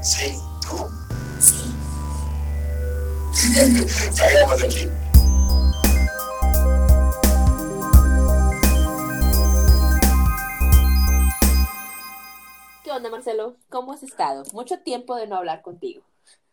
Sí, tú. Sí. ¿Qué onda, Marcelo? ¿Cómo has estado? Mucho tiempo de no hablar contigo.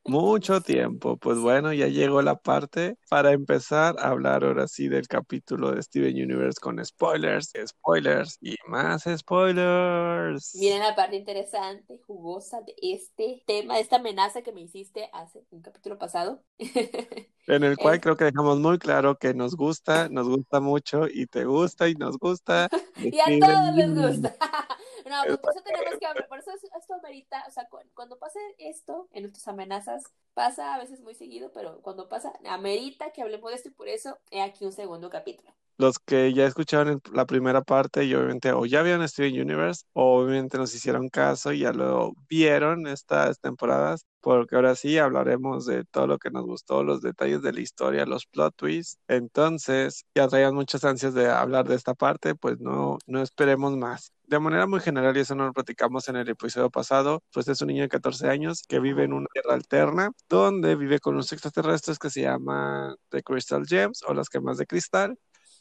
Mucho tiempo. Pues bueno, ya llegó la parte para empezar a hablar ahora sí del capítulo de Steven Universe con spoilers, spoilers y más spoilers. Viene la parte interesante, jugosa de este tema, de esta amenaza que me hiciste hace un capítulo pasado. En el cual Es- creo que dejamos muy claro que nos gusta, nos gusta mucho y te gusta y nos gusta. Y a todos les gusta. No, pues por eso tenemos que hablar, por eso es- esto amerita, o sea, cu- cuando pase esto en nuestras amenazas, pasa a veces muy seguido, pero cuando pasa, amerita que hablemos de esto y por eso he aquí un segundo capítulo. Los que ya escucharon la primera parte y obviamente o ya vieron Steven Universe o obviamente nos hicieron caso y ya lo vieron estas temporadas, porque ahora sí hablaremos de todo lo que nos gustó, los detalles de la historia, los plot twists. Entonces, ya traían muchas ansias de hablar de esta parte, pues no, no esperemos más. De manera muy general, y eso no lo platicamos en el episodio pasado, pues es un niño de 14 años que vive en una tierra alterna, donde vive con unos extraterrestres que se llaman The Crystal Gems o las gemas de cristal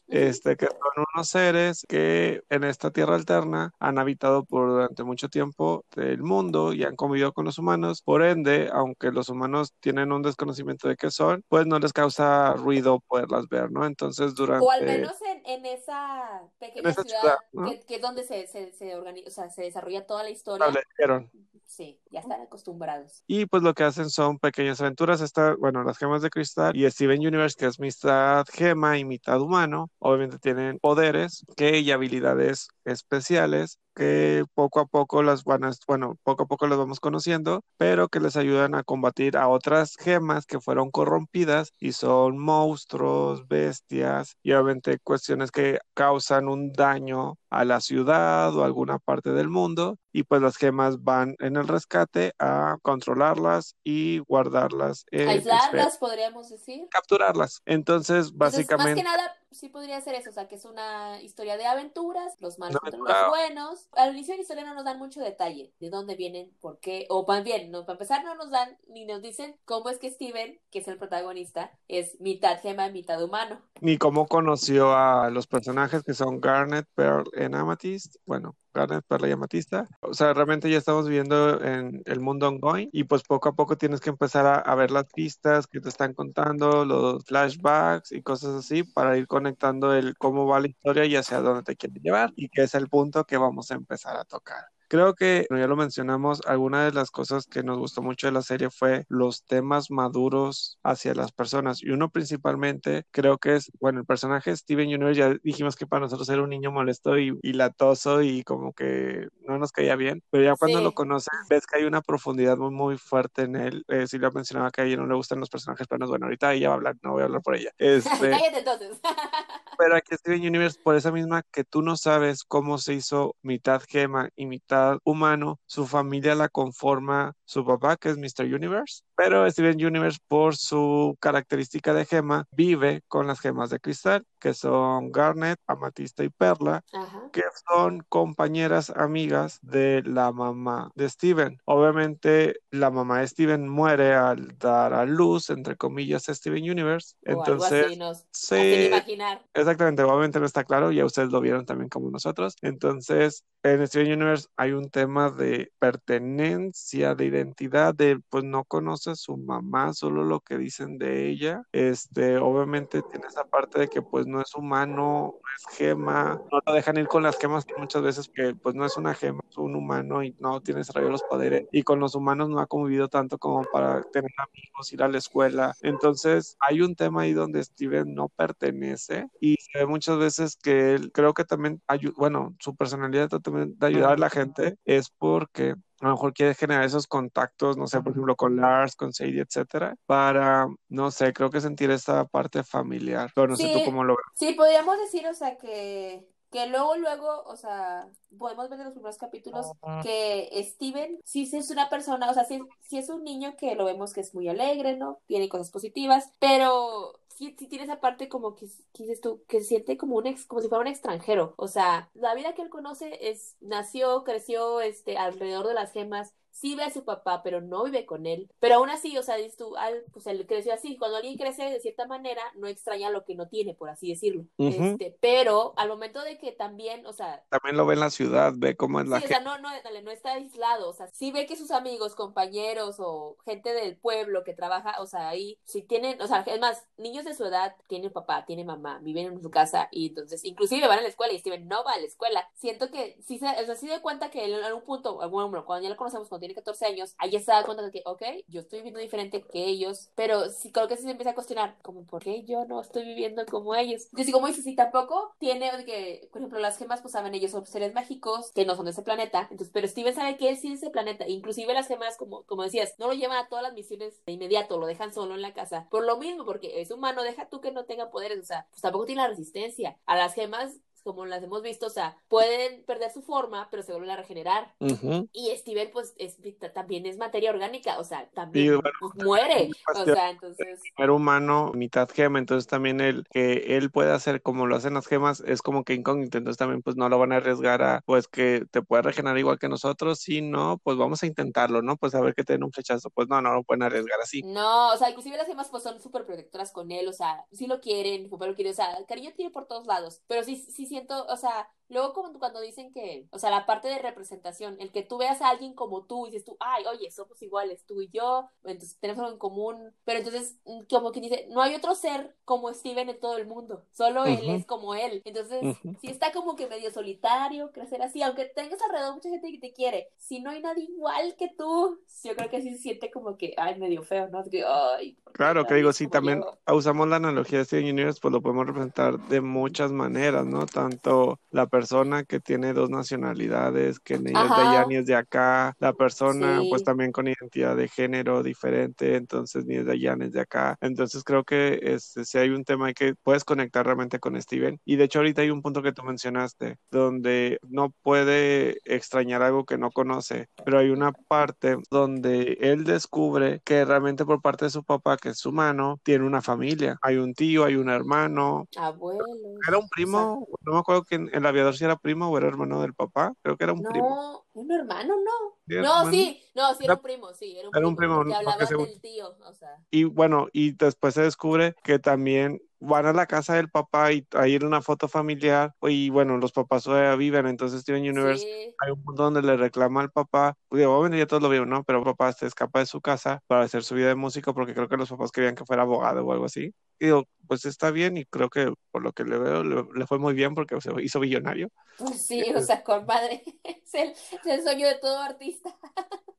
este, que son unos seres que en esta tierra alterna han habitado por durante mucho tiempo el mundo y han convivido con los humanos. Por ende, aunque los humanos tienen un desconocimiento de qué son, pues no les causa ruido poderlas ver, ¿no? Entonces, durante... O al menos en, en esa pequeña esa ciudad, ciudad, ¿no? que, que es donde se, se, se organiza, o sea, se desarrolla toda la historia. establecieron. Sí, ya están acostumbrados. Y pues lo que hacen son pequeñas aventuras. Está, bueno, las gemas de cristal y Steven Universe, que es mitad gema y mitad humano. Obviamente tienen poderes que, y habilidades especiales que poco a poco las van a, bueno, poco a poco las vamos conociendo, pero que les ayudan a combatir a otras gemas que fueron corrompidas y son monstruos, bestias y obviamente cuestiones que causan un daño a la ciudad o a alguna parte del mundo y pues las gemas van en el rescate a controlarlas y guardarlas en esfera- Aislarlas, podríamos decir. capturarlas. Entonces, Entonces, más básicamente que nada, sí podría ser eso, o sea, que es una historia de aventuras, los malos contra los buenos. Al inicio de la historia no nos dan mucho detalle de dónde vienen, por qué, o más bien, no, para empezar no nos dan ni nos dicen cómo es que Steven, que es el protagonista, es mitad gema, mitad humano. ni cómo conoció a los personajes que son Garnet, Pearl y Amethyst. Bueno, Garnet, Pearl y. O sea, realmente ya estamos viviendo en el mundo ongoing y pues poco a poco tienes que empezar a, a ver las pistas que te están contando, los flashbacks y cosas así para ir conectando el cómo va la historia y hacia dónde te quiere llevar y que es el punto que vamos a empezar a tocar. Creo que, ya lo mencionamos, alguna de las cosas que nos gustó mucho de la serie fue los temas maduros hacia las personas. Y uno principalmente creo que es, bueno, el personaje Steven Universe, ya dijimos que para nosotros era un niño molesto y, y latoso y como que no nos caía bien, pero ya cuando Sí. lo conoces ves que hay una profundidad muy, muy fuerte en él. Eh, Silvia mencionaba que a ella no le gustan los personajes planos. Bueno, ahorita ella va a hablar, no voy a hablar por ella. Este, Cállate entonces. pero aquí Steven Universe, por esa misma que tú no sabes cómo se hizo mitad gema y mitad humano, su familia la conforma su papá, que es Mr. Universe, pero Steven Universe, por su característica de gema, vive con las gemas de cristal, que son Garnet, Amatista y Perla, Ajá. que son compañeras amigas de la mamá de Steven. Obviamente, la mamá de Steven muere al dar a luz, entre comillas, a Steven Universe. O algo Entonces, así, nos sí, hacen imaginar. Exactamente, obviamente no está claro, ya ustedes lo vieron también como nosotros. Entonces, en Steven Universe hay un tema de pertenencia, de identidad, de pues no conoce a su mamá, solo lo que dicen de ella. Este, obviamente tiene esa parte de que pues no es humano, no es gema, no lo dejan ir con las gemas muchas veces que pues no es una gema, es un humano y no tiene desarrollado los poderes y con los humanos no ha convivido tanto como para tener amigos, ir a la escuela. Entonces, hay un tema ahí donde Steven no pertenece y se ve muchas veces que él creo que también bueno, su personalidad también de ayudar a la gente es porque a lo mejor quiere generar esos contactos, no sé, por ejemplo, con Lars, con Sadie, etcétera, para, no sé, creo que sentir esa parte familiar. Pero no sé tú cómo lo. Sí, podríamos decir, o sea, que, que luego, luego, o sea, podemos ver en los primeros capítulos que Steven sí, sí es una persona, o sea, sí, sí es un niño que lo vemos que es muy alegre, ¿no? Tiene cosas positivas, pero sí, sí tiene esa parte como que, que dices tú, que se siente como un ex, como si fuera un extranjero. O sea, la vida que él conoce es, nació, creció, este, alrededor de las gemas, sí ve a su papá, pero no vive con él. Pero aún así, o sea, dices tú, al, pues él creció así. Cuando alguien crece de cierta manera, no extraña lo que no tiene, por así decirlo. Este, pero al momento de que también, o sea, También lo ve en la ciudad, ve cómo es la Sí, o sea, no, no, dale, no está aislado, o sea, sí ve que sus amigos, compañeros o gente del pueblo que trabaja, o sea, ahí sí tienen, o sea, es más, niños de su edad tienen papá, tienen mamá, viven en su casa y entonces inclusive van a la escuela y Steven no va a la escuela. Siento que sí se, o sea, sí de cuenta que en algún punto, bueno, cuando ya lo conocemos, cuando tiene 14 años, ahí se da cuenta de que, ok, yo estoy viviendo diferente que ellos, pero sí creo que se empieza a cuestionar, como, ¿por qué yo no estoy viviendo como ellos? Yo sí, como dices, sí, tampoco tiene que, por ejemplo, las gemas, pues saben, ellos son seres mágicos que no son de ese planeta, entonces, pero Steven sabe que él sí es de ese planeta, inclusive las gemas, como, como decías, no lo llevan a todas las misiones de inmediato, lo dejan solo en la casa, por lo mismo, porque es humano, deja tú que no tenga poderes, o sea, pues tampoco tiene la resistencia. A las gemas como las hemos visto, o sea, pueden perder su forma, pero se vuelven a regenerar. Ujú. Y Steven, pues, es, también es materia orgánica, o sea, también Y bueno, pues, muere. O sea, entonces, primer humano, mitad gema, entonces también el que él puede hacer como lo hacen las gemas es como que incógnito, entonces también pues no lo van a arriesgar a pues que te puede regenerar igual que nosotros, si no, pues vamos a intentarlo, ¿no? Pues a ver que te den un flechazo, pues no, no lo pueden arriesgar así. no, o sea, inclusive las gemas, pues, son súper protectoras con él, o sea, sí lo quieren, papá lo quiere, o sea, el cariño tiene por todos lados, pero sí, sí siento, o sea, Luego como cuando dicen que, o sea, la parte de representación, el que tú veas a alguien como tú y dices tú, ay, oye, somos iguales, tú y yo, entonces tenemos algo en común, pero entonces como que dice, no hay otro ser como Steven en todo el mundo, solo él Ujú. es como él, entonces Ujú. sí está como que medio solitario crecer así, aunque tengas alrededor mucha gente que te quiere, si no hay nadie igual que tú, yo creo que sí se siente como que, ay, medio feo, ¿no? Que, ay, ¿por qué Claro, que digo, sí, también yo? usamos la analogía de Steven Universe, pues lo podemos representar de muchas maneras, ¿no? Tanto la persona que tiene dos nacionalidades, que ni es de allá ni es de acá, la persona pues Sí. también con identidad de género diferente, entonces ni es de allá ni es de acá. Entonces creo que este, si hay un tema que puedes conectar realmente con Steven. Y de hecho ahorita hay un punto que tú mencionaste, donde no puede extrañar algo que no conoce, pero hay una parte donde él descubre que realmente por parte de su papá, que es humano, tiene una familia. Hay un tío, hay un hermano. Abuelos. Era un primo, no me acuerdo que el si era primo o era hermano del papá. Creo que era un primo. No, un hermano, no. ¿Sí, No, hermano? sí, no, sí Era- era un primo, sí, era un era un primo, porque no, porque del tío, o sea. Y bueno, y después se descubre que también van a la casa del papá y era una foto familiar y bueno, los papás todavía viven, entonces Steven Universe Sí, hay un punto donde le reclama al papá, digo, obviamente ya todos lo vieron, ¿no? Pero papá se escapa de su casa para hacer su vida de músico porque creo que los papás querían que fuera abogado o algo así. Y digo, pues está bien y creo que por lo que le veo le, le fue muy bien porque se hizo billonario. sí, o sea, con madre, es el, es el sueño de todo artista.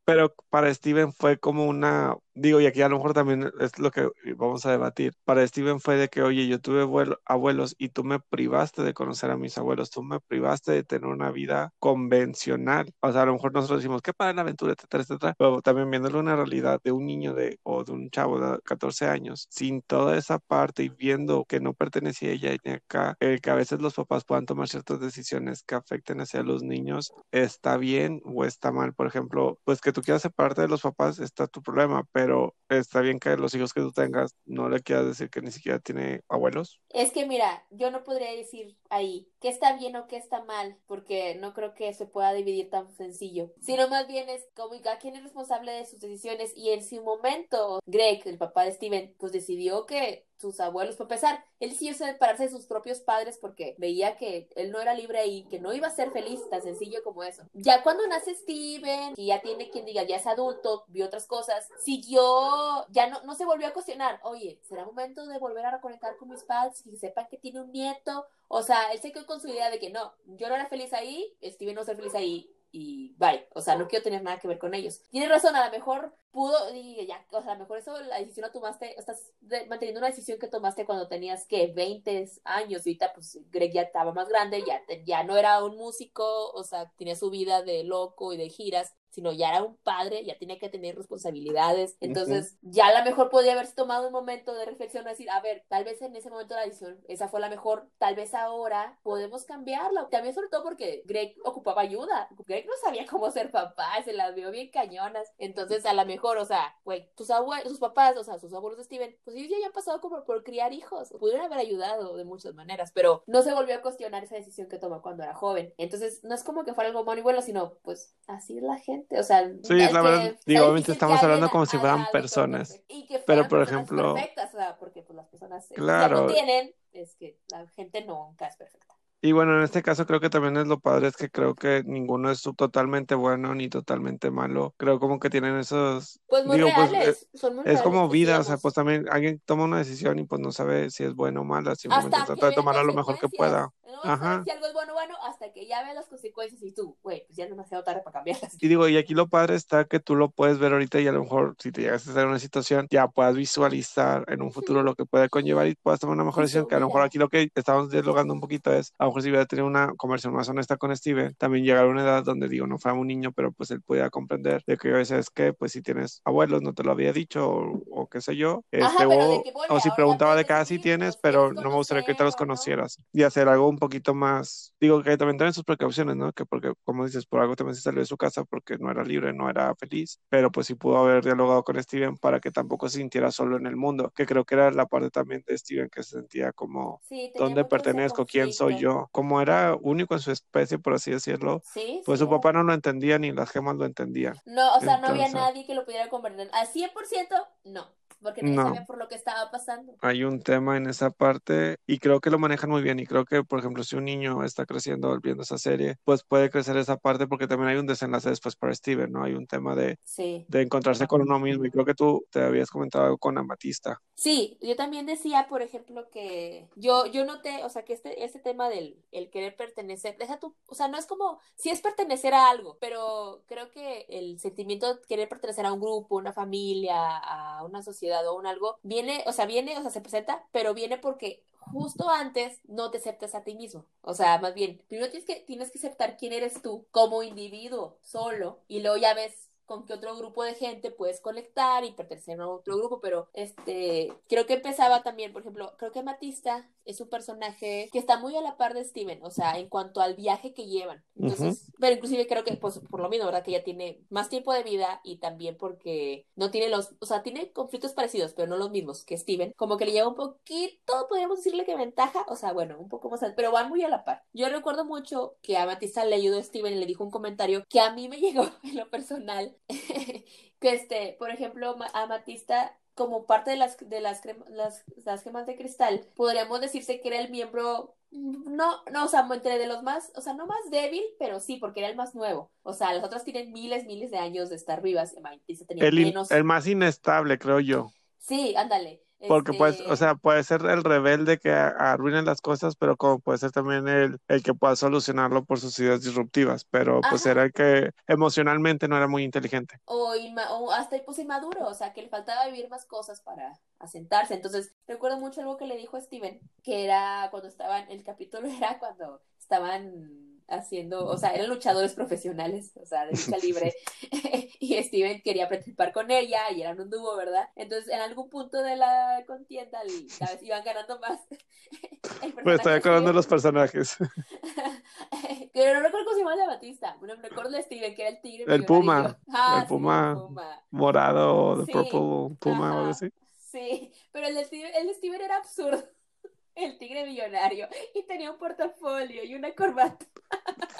Pero para Steven fue como una, digo, y aquí a lo mejor también es lo que vamos a debatir. Para Steven fue de que, oye, yo tuve abuelo- abuelos y tú me privaste de conocer a mis abuelos, tú me privaste de tener una vida convencional. O sea, a lo mejor nosotros decimos, qué padre la aventura, etcétera, etcétera, pero también viéndole una realidad de un niño de, o de un chavo de 14 años, sin toda esa parte y viendo que no pertenecía a ella ni acá, el que a veces los papás puedan tomar ciertas decisiones que afecten hacia los niños, está bien o está mal. Por ejemplo, pues que tú quieras separarte de los papás, está tu problema, pero está bien que los hijos que tú tengas no le quieras decir que ni siquiera tiene abuelos. Es que mira, yo no podría decir ahí qué está bien o qué está mal, porque no creo que se pueda dividir tan sencillo, sino más bien es como quien es responsable de sus decisiones y en su momento Greg, el papá de Steven, pues decidió que sus abuelos, para empezar, él decidió separarse de sus propios padres porque veía que él no era libre ahí, que no iba a ser feliz, tan sencillo como eso. Ya cuando nace Steven, y ya tiene quien diga, ya es adulto, vio otras cosas, siguió, ya no, no se volvió a cuestionar, oye, ¿será momento de volver a reconectar con mis padres y que sepan que tiene un nieto? O sea, él se quedó con su idea de que no, yo no era feliz ahí, Steven no ser feliz ahí, y bye. O sea, no quiero tener nada que ver con ellos. Tienes razón, a lo mejor pudo, y ya, o sea, a lo mejor eso, la decisión la tomaste, estás manteniendo una decisión que tomaste cuando tenías, que 20 años, y ahorita, pues, Greg ya estaba más grande, ya, ya no era un músico, o sea, tenía su vida de loco y de giras. Sino ya era un padre, ya tenía que tener responsabilidades. Entonces, ya a lo mejor podía haberse tomado un momento de reflexión, decir, a ver, tal vez en ese momento la decisión, esa fue la mejor, tal vez ahora podemos cambiarla. También sobre todo porque Greg ocupaba ayuda. Greg no sabía cómo ser papá, se las vio bien cañonas. Entonces, a lo mejor, o sea, güey, tus abuelos, sus papás, o sea, sus abuelos de Steven, pues ellos ya han pasado como por criar hijos. Pudieron haber ayudado de muchas maneras, pero no se volvió a cuestionar esa decisión que tomó cuando era joven. Entonces, no es como que fuera algo malo y bueno, sino pues así es la gente. O sea, sí, la verdad, digo, obviamente estamos hablando como si fueran personas. Y que pero, por ejemplo, perfectas, o sea, porque pues las personas claro. no tienen, es que la gente nunca es perfecta. Y bueno, en este caso creo que también es lo padre, es que creo que ninguno es totalmente bueno ni totalmente malo. Creo como que tienen esos... Pues muy digo, reales, pues, son muy es reales, como vida, o sea, pues también alguien toma una decisión y pues no sabe si es buena o mala, simplemente trata de tomarla lo mejor que pueda. No Ajá. si algo es bueno o bueno hasta que ya veas las consecuencias y tú, güey, pues ya es demasiado tarde para cambiarlas. Y digo, y aquí lo padre está que tú lo puedes ver ahorita y a lo mejor si te llegas a estar en una situación, ya puedas visualizar en un futuro lo que puede conllevar y puedas tomar una mejor decisión, que a lo mejor aquí lo que estamos dialogando un poquito es, a lo mejor si hubiera tenido una conversación más honesta con Steven, también llegar a una edad donde digo, no fuera un niño, pero pues él pudiera comprender de que a veces que, pues si tienes abuelos, no te lo había dicho o, o qué sé yo, este, Ajá, de o, o si preguntaba de cada a sí vivir, tienes, pero no me gustaría que te los conocieras y hacer algo un poquito más, digo que también tienen sus precauciones, ¿no? Que porque, como dices, por algo también se salió de su casa porque no era libre, no era feliz, pero pues sí pudo haber dialogado con Steven para que tampoco se sintiera solo en el mundo, que creo que era la parte también de Steven que se sentía como Sí, dónde pertenezco, quién soy conflicto. Como era único en su especie, por así decirlo, Sí, pues sí su papá no lo entendía ni las gemas lo entendían. No, o sea, no había nadie que lo pudiera comprender. Al 100%, no. Porque nadie No. sabía por lo que estaba pasando. Hay un tema en esa parte y creo que lo manejan muy bien y creo que, por ejemplo, si un niño está creciendo viendo esa serie, pues puede crecer esa parte porque también hay un desenlace después para Steven, ¿no? Hay un tema de, Sí. de encontrarse con uno mismo y creo que tú te habías comentado algo con Amatista. Sí, yo también decía, por ejemplo, que yo, yo noté, o sea, que este, este tema del el querer pertenecer, deja tú, o sea, no es como, sí es pertenecer a algo, pero creo que el sentimiento de querer pertenecer a un grupo, una familia, a una sociedad o un algo, viene, o sea, viene, o sea, se presenta, pero viene porque justo antes no te aceptas a ti mismo. O sea, más bien, primero tienes que, tienes que aceptar quién eres tú como individuo, solo, y luego ya ves con qué otro grupo de gente puedes conectar y pertenecer a otro grupo, pero este, creo que empezaba también, por ejemplo, creo que Matista es un personaje que está muy a la par de Steven, o sea, en cuanto al viaje que llevan. Entonces, pero inclusive creo que, pues, por lo mismo, ¿verdad? Que ella tiene más tiempo de vida y también porque no tiene los, o sea, tiene conflictos parecidos, pero no los mismos que Steven, como que le lleva un poquito, podríamos decirle que ventaja, o sea, bueno, un poco más, pero van muy a la par. Yo recuerdo mucho que a Matista le ayudó a Steven y le dijo un comentario que a mí me llegó en lo personal, que este, por ejemplo, Ma- a Matista como parte de las de las, crema- las, las gemas de cristal, podríamos decirse que era el miembro no, no, o sea, entre de los más, o sea, no más débil, pero sí, porque era el más nuevo. O sea, las otras tienen miles, miles de años de estar vivas. tenía menos. el más inestable, creo yo. Sí, ándale. Porque pues, Este, o sea, puede ser el rebelde que a- arruine las cosas, pero como puede ser también el, el que pueda solucionarlo por sus ideas disruptivas, pero pues era el que emocionalmente no era muy inteligente. o, inma- o hasta pues inmaduro, o sea, que le faltaba vivir más cosas para asentarse. Entonces, recuerdo mucho algo que le dijo Steven, que era cuando estaban, el capítulo era cuando estaban haciendo, o sea, eran luchadores profesionales, o sea, de lucha libre, y Steven quería participar con ella y eran un dúo, ¿verdad? Entonces, en algún punto de la contienda, el- cada vez iban ganando más. El Pues estoy acordando de los personajes. Pero no recuerdo cómo se llama el de Batista. Bueno, me recuerdo de Steven, que era el tigre. El puma. Ah, El sí, puma. el puma. Morado de Sí, purple puma o algo ajá. así. Sí, pero el de Steven, el de Steven era absurdo. El tigre millonario. Y tenía un portafolio y una corbata.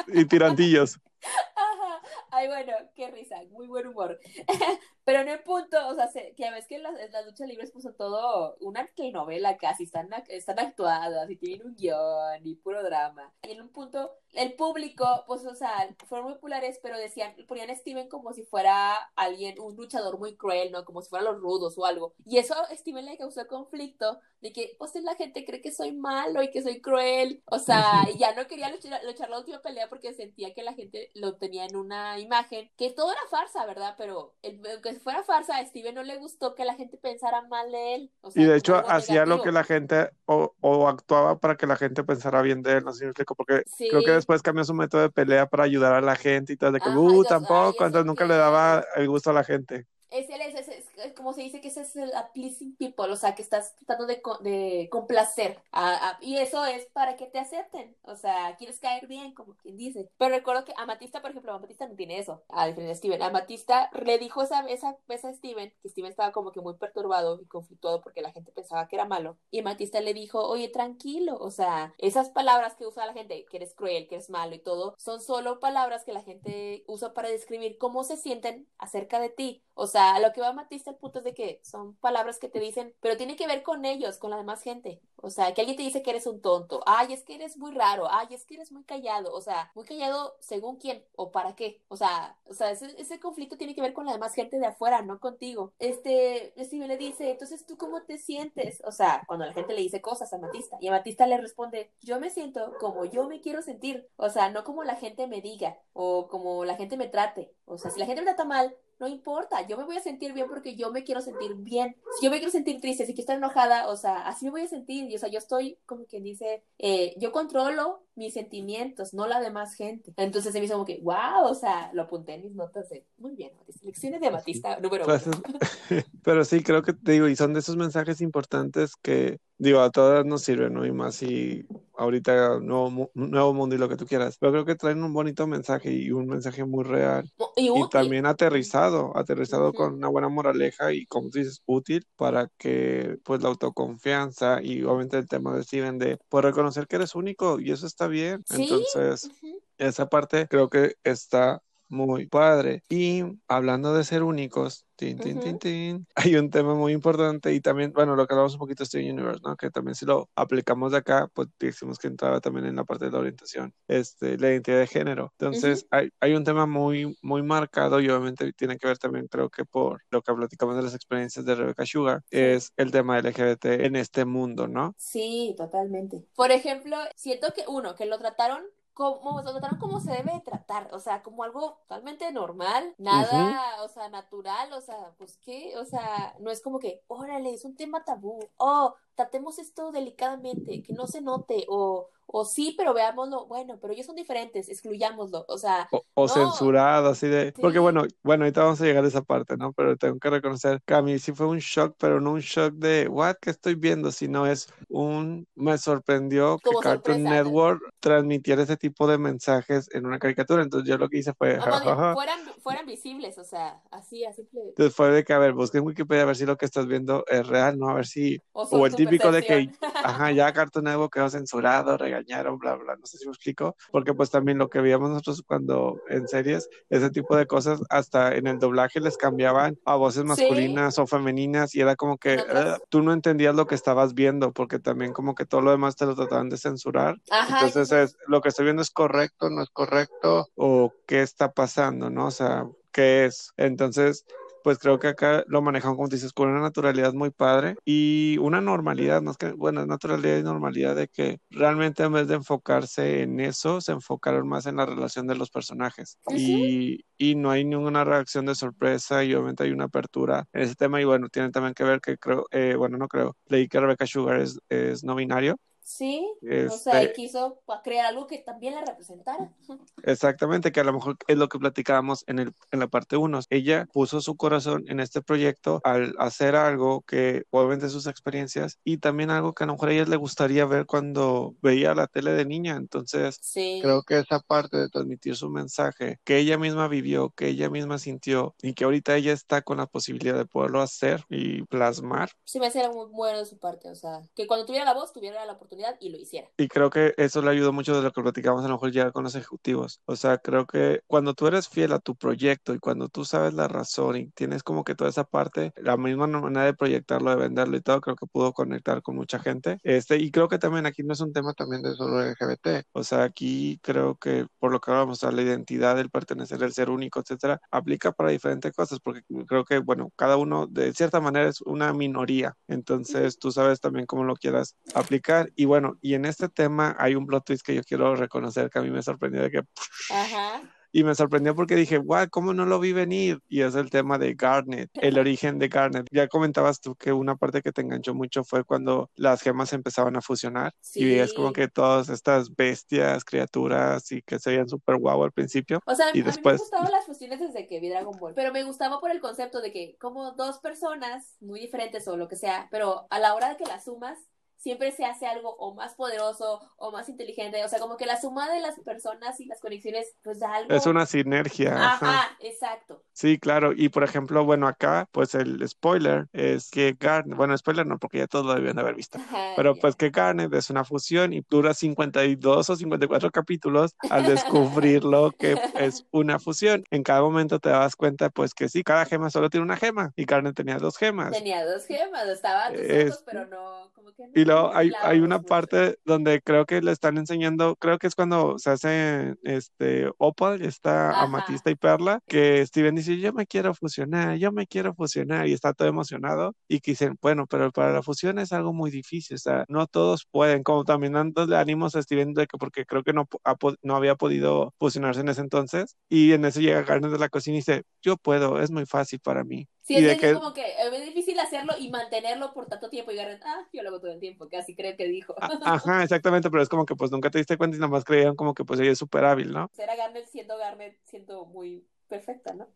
Y tirantillos. Ajá. Ay, bueno, qué risa, muy buen humor. Pero en el punto, o sea, se- que a veces que las, las luchas libres pues son todo una telenovela casi, están, están actuadas y tienen un guion y puro drama. Y en un punto, el público, pues, o sea, fueron muy populares, pero decían, ponían a Steven como si fuera alguien, un luchador muy cruel, ¿no? Como si fueran los rudos o algo. Y eso a Steven le causó conflicto de que, pues, la gente cree que soy malo y que soy cruel. O sea, y ya no quería luchar, luchar la última pelea porque sentía que la gente lo tenía en una imagen, que todo era farsa, ¿verdad? Pero el, aunque si fuera farsa, a Steven no le gustó que la gente pensara mal de él. O sea, Y de hecho hacía lo que la gente o, o actuaba para que la gente pensara bien de él, no sé si me explico, porque Sí. creo que después cambió su método de pelea para ayudar a la gente y tal, de que, Ajá, uh, tampoco, ay, ¿eso entonces nunca le daba el gusto a la gente. Es, él es- es como se dice que ese es el pleasing people, o sea, que estás tratando de, de complacer. a- a- y eso es para que te acepten, o sea, quieres caer bien, como quien dice. Pero recuerdo que Amatista, por ejemplo, Amatista no tiene eso, a diferencia de Steven. Amatista le dijo esa, esa vez a Steven, que Steven estaba como que muy perturbado y conflictuado porque la gente pensaba que era malo. Y Amatista le dijo, oye, tranquilo, o sea, esas palabras que usa la gente, que eres cruel, que eres malo y todo, son solo palabras que la gente usa para describir cómo se sienten acerca de ti. O sea, lo que va Matista el punto es de que son palabras que te dicen, pero tiene que ver con ellos, con la demás gente. O sea, que alguien te dice que eres un tonto. Ay, es que eres muy raro. Ay, es que eres muy callado. O sea, muy callado según quién o para qué. O sea, o sea, ese, conflicto tiene que ver con la demás gente de afuera, no contigo. Este, Steven le dice, entonces tú cómo te sientes? O sea, cuando la gente le dice cosas a Matista y a Matista le responde, yo me siento como yo me quiero sentir. O sea, no como la gente me diga o como la gente me trate. O sea, si la gente me trata mal, no importa, yo me voy a sentir bien porque yo me quiero sentir bien. Si yo me quiero sentir triste, si quiero estar enojada, o sea, así me voy a sentir. Y, o sea, yo estoy, como quien dice, eh, yo controlo mis sentimientos, no la demás gente. Entonces se me hizo como que, wow, o sea, lo apunté en mis notas de, muy bien. Lecciones de Batista número Pues, uno. pero sí, creo que te digo, y son de esos mensajes importantes que, digo, a todas nos sirven, ¿no? Y más si ahorita nuevo, nuevo mundo y lo que tú quieras. Pero creo que traen un bonito mensaje y un mensaje muy real. Y Y también aterrizado, aterrizado con una buena moraleja y como tú dices, útil para que pues la autoconfianza y obviamente el tema de Steven de pues reconocer que eres único y eso está bien. Sí. Entonces, esa parte creo que está muy padre. Y hablando de ser únicos, tin, tin, tin, Ujú. tin, hay un tema muy importante y también, bueno, lo que hablamos un poquito de Steven Universe, ¿no? Que también si lo aplicamos de acá, pues decimos que entraba también en la parte de la orientación, este, la identidad de género. Entonces, hay, hay un tema muy, muy marcado y obviamente tiene que ver también, creo que por lo que platicamos de las experiencias de Rebecca Sugar, es el tema LGBT en este mundo, ¿no? Sí, totalmente. Por ejemplo, siento que uno, que lo trataron como, trataron como se debe de tratar, o sea, como algo totalmente normal, nada, o sea, natural, o sea, pues qué, o sea, no es como que, órale, es un tema tabú, oh, tratemos esto delicadamente, que no se note, o, o sí, pero veámoslo, bueno, pero ellos son diferentes, excluyámoslo, o sea, O, o No. censurado, así de... Porque Sí. bueno, bueno, ahorita vamos a llegar a esa parte, ¿no? Pero tengo que reconocer que a mí sí fue un shock, pero no un shock de, what, ¿qué estoy viendo? Sino es un... Me sorprendió que Como Cartoon sorpresa. Network transmitiera ese tipo de mensajes en una caricatura. Entonces yo lo que hice fue, más bien, jajaja. fueran, fueran visibles, o sea, así, así, Entonces fue de que, a ver, busqué en Wikipedia a ver si lo que estás viendo es real, ¿no? A ver si... o, O el típico de que, ajá, ya Cartoon Network quedó censurado, regañaron, bla, bla, no sé si me explico, porque pues también lo que veíamos nosotros cuando en series, ese tipo de cosas, hasta en el doblaje les cambiaban a voces Sí. masculinas o femeninas y era como que eh, tú no entendías lo que estabas viendo, porque también como que todo lo demás te lo trataban de censurar. Ajá, Entonces es, lo que estoy viendo es correcto, no es correcto, o qué está pasando, ¿no? O sea, ¿qué es? Entonces, pues creo que acá lo manejan, como dices, con una naturalidad muy padre y una normalidad, más que, bueno, naturalidad y normalidad de que realmente en vez de enfocarse en eso, se enfocaron más en la relación de los personajes. Ujú. Y, y no hay ninguna reacción de sorpresa y obviamente hay una apertura en ese tema y bueno, tiene también que ver que creo, eh, bueno, no creo, leí que Rebecca Sugar es, es no binario. Sí, o sea, Este- quiso pa- crear algo que también la representara. Exactamente, que a lo mejor es lo que platicábamos en, el, en la parte 1. Ella puso su corazón en este proyecto al hacer algo que obviamente sus experiencias y también algo que a lo mejor a ella le gustaría ver cuando veía la tele de niña. Entonces, Sí. creo que esa parte de transmitir su mensaje, que ella misma vivió, que ella misma sintió y que ahorita ella está con la posibilidad de poderlo hacer y plasmar. Sí me hacía muy bueno de su parte, o sea, que cuando tuviera la voz, tuviera la oportunidad y lo hiciera. Y creo que eso le ayudó mucho de lo que platicamos a lo mejor ya con los ejecutivos. O sea, creo que cuando tú eres fiel a tu proyecto y cuando tú sabes la razón y tienes como que toda esa parte, la misma manera de proyectarlo, de venderlo y todo, creo que pudo conectar con mucha gente. Este, y creo que también aquí no es un tema también de solo LGBT. O sea, aquí creo que por lo que hablamos, o sea, la identidad, el pertenecer, el ser único, etcétera, aplica para diferentes cosas, porque creo que, bueno, cada uno de cierta manera es una minoría. Entonces, tú sabes también cómo lo quieras aplicar. Y bueno, y en este tema hay un plot twist que yo quiero reconocer que a mí me sorprendió de que Ajá. Y me sorprendió porque dije, guau, ¿cómo no lo vi venir? Y es el tema de Garnet, el origen de Garnet. Ya comentabas tú que una parte que te enganchó mucho fue cuando las gemas empezaban a fusionar. Y es como Sí. que todas estas bestias, criaturas y que se veían súper guau al principio. O sea, Y a mí me después- gustaban las fusiones desde que vi Dragon Ball, pero me gustaba por el concepto de que como dos personas muy diferentes o lo que sea, pero a la hora de que las sumas, siempre se hace algo o más poderoso o más inteligente, o sea, como que la suma de las personas y las conexiones, pues da algo... Es una sinergia. ajá. Ajá, exacto. Sí, claro. Y por ejemplo, bueno, acá, pues el spoiler es que Garnet, bueno, spoiler no, porque ya todos lo debían haber visto. Ajá, Pero pues que Garnet es una fusión y dura 52 o 54 capítulos al descubrirlo que es una fusión. En cada momento te das cuenta pues que sí, cada gema solo tiene una gema y Garnet tenía dos gemas. Tenía dos gemas, estaba a tus Es- pero no, como que no. Y luego hay, hay una parte donde creo que le están enseñando, creo que es cuando se hace este Opal, está Ajá. Amatista y Perla, que Steven dice, yo me quiero fusionar, yo me quiero fusionar, y está todo emocionado, y que dicen, bueno, pero para la fusión es algo muy difícil, o sea, no todos pueden, como también dándole ánimos a Steven de que porque creo que no, no había podido fusionarse en ese entonces, y en eso llega Garnet de la cocina y dice, yo puedo, es muy fácil para mí. Sí, es, que como que eh, es difícil hacerlo y mantenerlo por tanto tiempo y Garrett, ah, yo lo hago todo el tiempo, casi creo que dijo. Ajá, exactamente, pero es como que pues nunca te diste cuenta y nada más creían como que pues ella es súper hábil, ¿no? Era Garnet siendo Garnet, siendo muy perfecta, ¿no?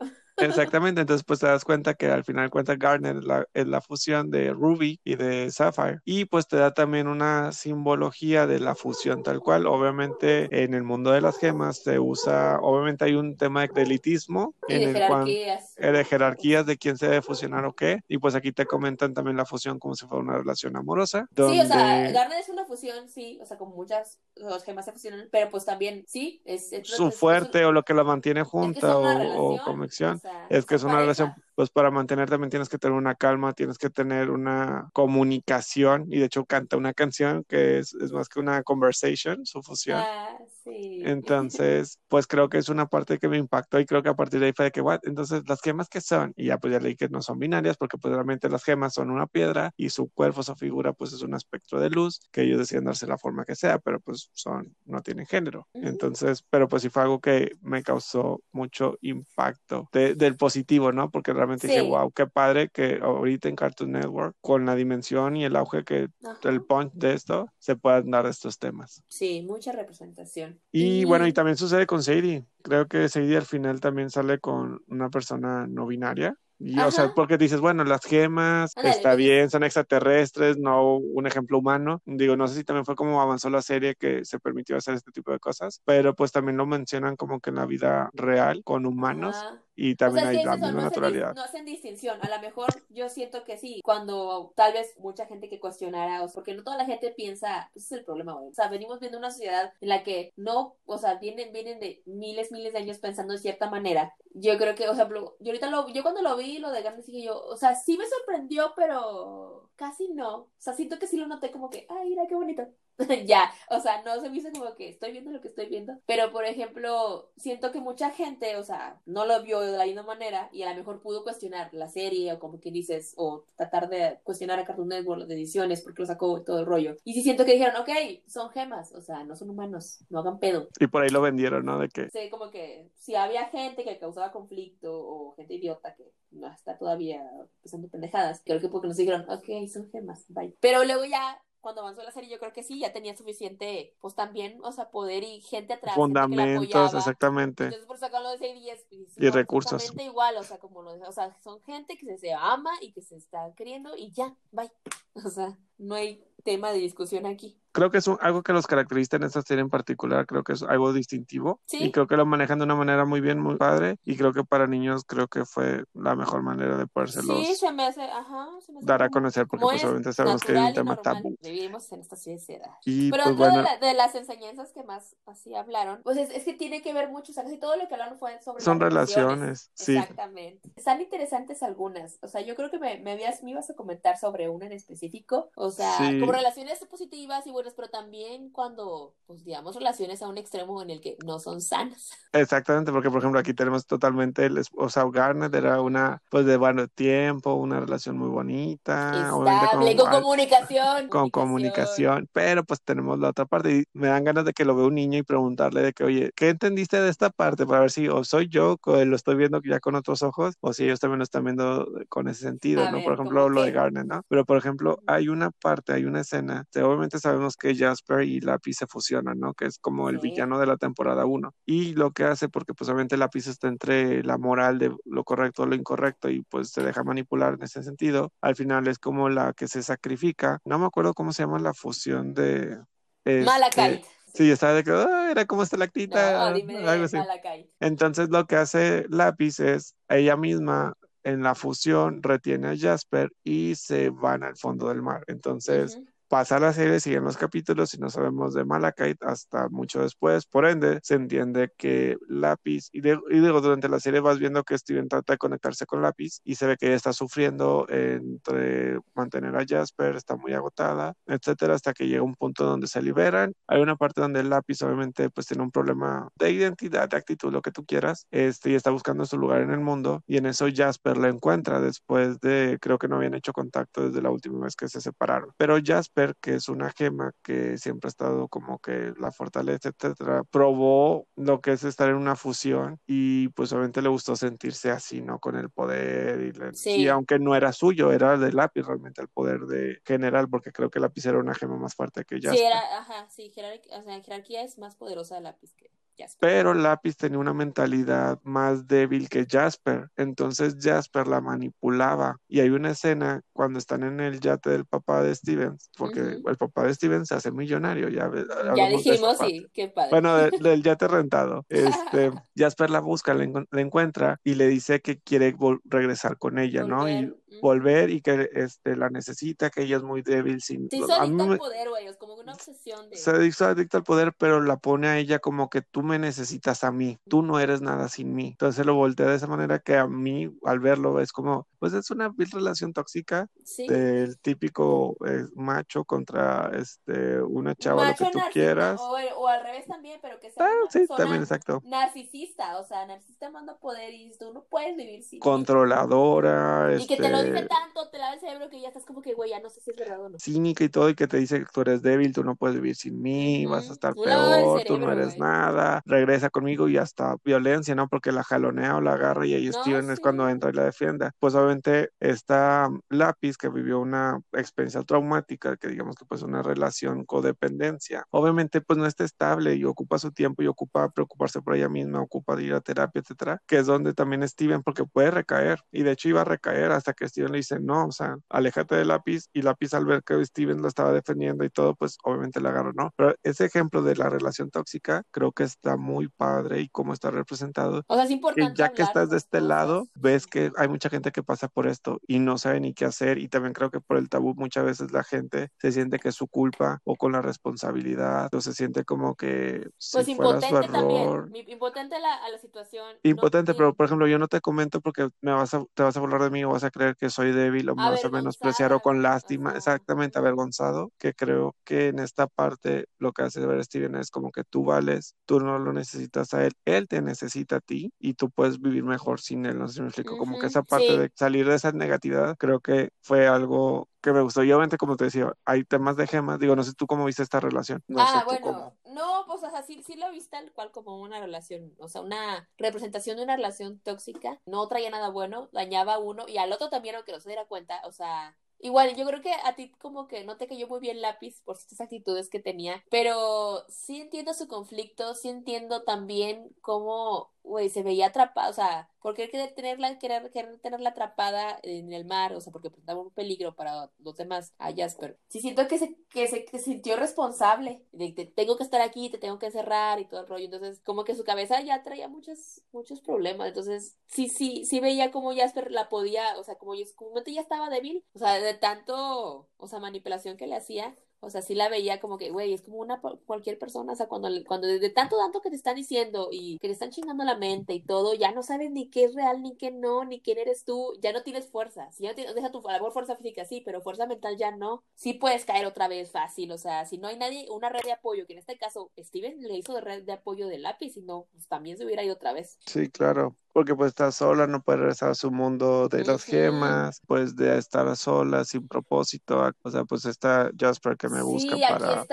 Exactamente, entonces pues te das cuenta que al final cuenta Garnet es la, es la fusión de Ruby y de Sapphire y pues te da también una simbología de la fusión tal cual, obviamente en el mundo de las gemas se usa, obviamente hay un tema de elitismo Y en de el cual jerarquías. eh, de jerarquías de quién se debe fusionar o qué y pues aquí te comentan también la fusión como si fuera una relación amorosa, Sí, o sea, donde Garnet es una fusión, sí, o sea, como muchas gemas se fusionan, pero pues también, sí, es, es- su es- es fuerte o lo que la mantiene es que junta son una o, o conexión. o sea, Es que es una pareja. relación, pues para mantener también tienes que tener una calma, tienes que tener una comunicación y de hecho canta una canción que es, es más que una conversation, su fusión. Ah, sí. Entonces, pues creo que es una parte que me impactó y creo que a partir de ahí fue de que, what? Entonces, ¿las gemas qué son? Y ya pues ya leí que no son binarias porque pues realmente las gemas son una piedra y su cuerpo, su figura pues es un espectro de luz que ellos deciden darse la forma que sea, pero pues son, no tienen género. Entonces, pero pues sí fue algo que me causó mucho impacto de- del positivo, ¿no? Porque realmente dije, wow, qué padre que ahorita en Cartoon Network, con la dimensión y el auge que Ajá. el punch de esto, se puedan dar estos temas. Sí, mucha representación. Y bueno, y también sucede con Sadie. Creo que Sadie al final también sale con una persona no binaria. Y, o sea, porque dices, bueno, las gemas está bien, son extraterrestres, no un ejemplo humano. Digo, no sé si también fue como avanzó la serie que se permitió hacer este tipo de cosas, pero pues también lo mencionan como que en la vida real con humanos Ajá. Y O también sea, es hay la misma no hacen, naturalidad. no hacen distinción. A lo mejor yo siento que sí, cuando tal vez mucha gente que cuestionara, o sea, porque no toda la gente piensa, ese es el problema, güey. O sea, venimos viendo una sociedad en la que no, o sea, vienen, vienen de miles, miles de años pensando de cierta manera. Yo creo que, o ejemplo, yo ahorita lo, yo cuando lo vi, lo de Garnet, dije yo, o sea, sí me sorprendió, pero casi no. O sea, siento que sí lo noté como que, ay, mira qué bonito. ya, o sea, no se me hizo como que estoy viendo lo que estoy viendo, pero por ejemplo, siento que mucha gente, o sea, no lo vio de la misma manera y a lo mejor pudo cuestionar la serie o como que dices, o tratar de cuestionar a Cartoon Network las ediciones porque lo sacó todo el rollo. Y sí siento que dijeron, ok, son gemas, o sea, no son humanos, no hagan pedo. Y por ahí lo vendieron, ¿no? De que Sí, como que si había gente que causaba conflicto o gente idiota que no está todavía pensando pendejadas, creo que porque nos dijeron, ok, son gemas, bye. Pero luego ya, cuando avanzó la serie, yo creo que sí, ya tenía suficiente, pues también, o sea, poder y gente atrás, gente fundamentos, apoyaba. exactamente. Entonces por sacarlo de días pues, Y recursos. Exactamente igual, o sea, como lo o sea, son gente que se, se ama y que se está queriendo y ya, bye. O sea, no hay tema de discusión aquí. Creo que es un- algo que los caracteriza en esta serie en particular, creo que es algo distintivo Sí. y creo que lo manejan de una manera muy bien, muy padre y creo que para niños creo que fue la mejor manera de podérselos Sí, se me hace, ajá, se me hace dar a conocer porque pues es obviamente sabemos que es un tema tabú. Vivimos en esta sociedad. Y Pero pues bueno, de, la- de las enseñanzas que más así hablaron, pues es, es que tiene que ver mucho, o sea, casi todo lo que hablaron fue sobre son las relaciones, sí. Exactamente. Están interesantes algunas. O sea, yo creo que me, me, habías, me ibas a comentar sobre una en específico. específico, o sea, Sí. como relaciones positivas y buenas, pero también cuando, pues digamos, relaciones a un extremo en el que no son sanas. Exactamente, porque por ejemplo aquí tenemos totalmente, el, o sea, Garnet era una, pues de bueno tiempo, una relación muy bonita, Estable, con- con comunicación. con comunicación, pero pues tenemos la otra parte y me dan ganas de que lo vea un niño y preguntarle de que, oye, ¿qué entendiste de esta parte? Para ver si o soy yo, lo estoy viendo ya con otros ojos, o si ellos también lo están viendo con ese sentido, A ¿no? ver, por ejemplo, ¿cómo lo de? Garnet, ¿no? Pero por ejemplo, hay una parte, hay una escena, obviamente sabemos que Jasper y Lápiz se fusionan, ¿no? Que es como el Sí. villano de la temporada 1. Y lo que hace, porque pues obviamente Lápiz está entre la moral de lo correcto o lo incorrecto y pues se deja manipular en ese sentido, al final es como la que se sacrifica. No me acuerdo cómo se llama la fusión de... este, Malachite. Sí, estaba de que "Ah, era como estalactita, No, dime algo así. Malachite. Entonces lo que hace Lápiz es ella misma en la fusión retiene a Jasper y se van al fondo del mar. Entonces. Pasa la serie, siguen los capítulos y no sabemos de Malachite hasta mucho después. Por ende, se entiende que Lápiz, y, de- digo, durante la serie vas viendo que Steven trata de conectarse con Lápiz y se ve que ella está sufriendo entre mantener a Jasper, está muy agotada, etcétera, hasta que llega un punto donde se liberan. Hay una parte donde Lápiz obviamente pues tiene un problema de identidad, de actitud, lo que tú quieras, este, y está buscando su lugar en el mundo y en eso Jasper la encuentra después de, creo que no habían hecho contacto desde la última vez que se separaron. Pero Jasper, que es una gema que siempre ha estado como que la fortaleza, etcétera, probó lo que es estar en una fusión y pues obviamente le gustó sentirse así, ¿no? Con el poder y, la- Sí. y aunque no era suyo, era de lápiz realmente el poder de general, porque creo que lápiz era una gema más fuerte que Jasper. Sí, era, ajá, sí, jerarquía, o sea, jerarquía es más poderosa de lápiz que Jasper. Pero Lápiz tenía una mentalidad más débil que Jasper, entonces Jasper la manipulaba. Y hay una escena cuando están en el yate del papá de Stevens, porque el papá de Stevens se hace millonario, ya, Ya dijimos, sí, qué padre. Bueno, de- del yate rentado. Este, Jasper la busca, la, encu- la encuentra y le dice que quiere regresar con ella, ¿no? Y Volver, y que este, la necesita, que ella es muy débil. Sin, Se hizo adicta al poder, güey, es como una obsesión de... se hizo adicta al poder, pero la pone a ella como que tú me necesitas a mí, tú no eres nada sin mí. Entonces lo voltea de esa manera que a mí, al verlo, es como, pues es una relación tóxica Sí. del típico eh, macho contra este una chava, Macho lo que tú narcisista, quieras. O, o al revés también, pero que sea Ah, una sí, también, exacto. narcisista, o sea, narcisista manda poder y tú no puedes vivir sin. Controladora, Y que te lo dice este, tanto, te lava el cerebro que ya estás como que, güey, ya no sé si es verdad o no. cínica y todo, y que te dice que tú eres débil, tú no puedes vivir sin mí, vas a estar peor, tú no cerebro, eres güey. nada, regresa conmigo y hasta violencia, ¿no? Porque la jalonea o la agarra y ahí No, Steven es sí. cuando entra y la defiende. Pues obviamente está Lápiz, que vivió una experiencia traumática, que digamos que pues una relación codependencia. Obviamente pues no está estable y ocupa su tiempo y ocupa preocuparse por ella misma, ocupa de ir a terapia, etcétera, que es donde también Steven, porque puede recaer, y de hecho iba a recaer hasta que Steven le dice, no, o sea, aléjate de Lápiz, y Lápiz al ver que Steven lo estaba defendiendo y todo, pues obviamente le agarró, ¿no? Pero ese ejemplo de la relación tóxica creo que está muy padre y cómo está representado. O sea, es Que importante ya que hablar estás de este lado, ves que hay mucha gente que pasa por esto y no sabe ni qué hacer y también creo que por el tabú muchas veces la gente se siente que es su culpa o con la responsabilidad o se siente como que si Pues fuera su impotente también. error. Mi- Impotente la, a la situación. no Impotente, pero tiene- por ejemplo, yo no te comento porque me vas a, te vas a burlar de mí o vas a creer que soy débil o vas a menospreciar o con lástima, ajá. exactamente avergonzado, que creo que en esta parte lo que hace ver Steven es como que tú vales, tú no lo necesitas a él, él te necesita a ti y tú puedes vivir mejor sin él, no sé si me explico, como que esa parte sí. de salir de esa negatividad creo que fue algo que me gustó. Y obviamente, como te decía, hay temas de gemas, digo, no sé tú cómo viste esta relación, no sé ah, tú bueno, cómo. No, pues o sea, sí, sí lo vi tal cual como una relación, o sea, una representación de una relación tóxica, no traía nada bueno, dañaba a uno y al otro también, aunque no se diera cuenta, o sea, igual yo creo que a ti como que no te cayó muy bien lápiz por estas actitudes que tenía, pero sí entiendo su conflicto, sí entiendo también cómo, güey, se veía atrapada, o sea, por querer tenerla, querer, querer tenerla atrapada en el mar, o sea, porque presentaba un peligro para los demás, a Jasper. Sí siento que se, que se, que sintió responsable, de que tengo que estar aquí, te tengo que encerrar y todo el rollo, entonces como que su cabeza ya traía muchos, muchos problemas, entonces sí, sí, sí veía como Jasper la podía, o sea, como como ya estaba débil, o sea, de tanto, o sea, manipulación que le hacía, O sea, sí la veía como que, güey, es como una cualquier persona, o sea, cuando, cuando de tanto tanto que te están diciendo y que te están chingando la mente y todo, ya no sabes ni qué es real, ni qué no, ni quién eres tú, ya no tienes fuerza. Si ya no tienes, deja tu labor fuerza física, sí, pero fuerza mental ya no. Sí puedes caer otra vez fácil, o sea, si no hay nadie, una red de apoyo, que en este caso Steven le hizo de red de apoyo de lápiz y no, pues también se hubiera ido otra vez. Sí, claro porque pues está sola, no puede regresar a su mundo de las gemas, pues de estar sola, sin propósito, o sea, pues está Jasper que me busca para,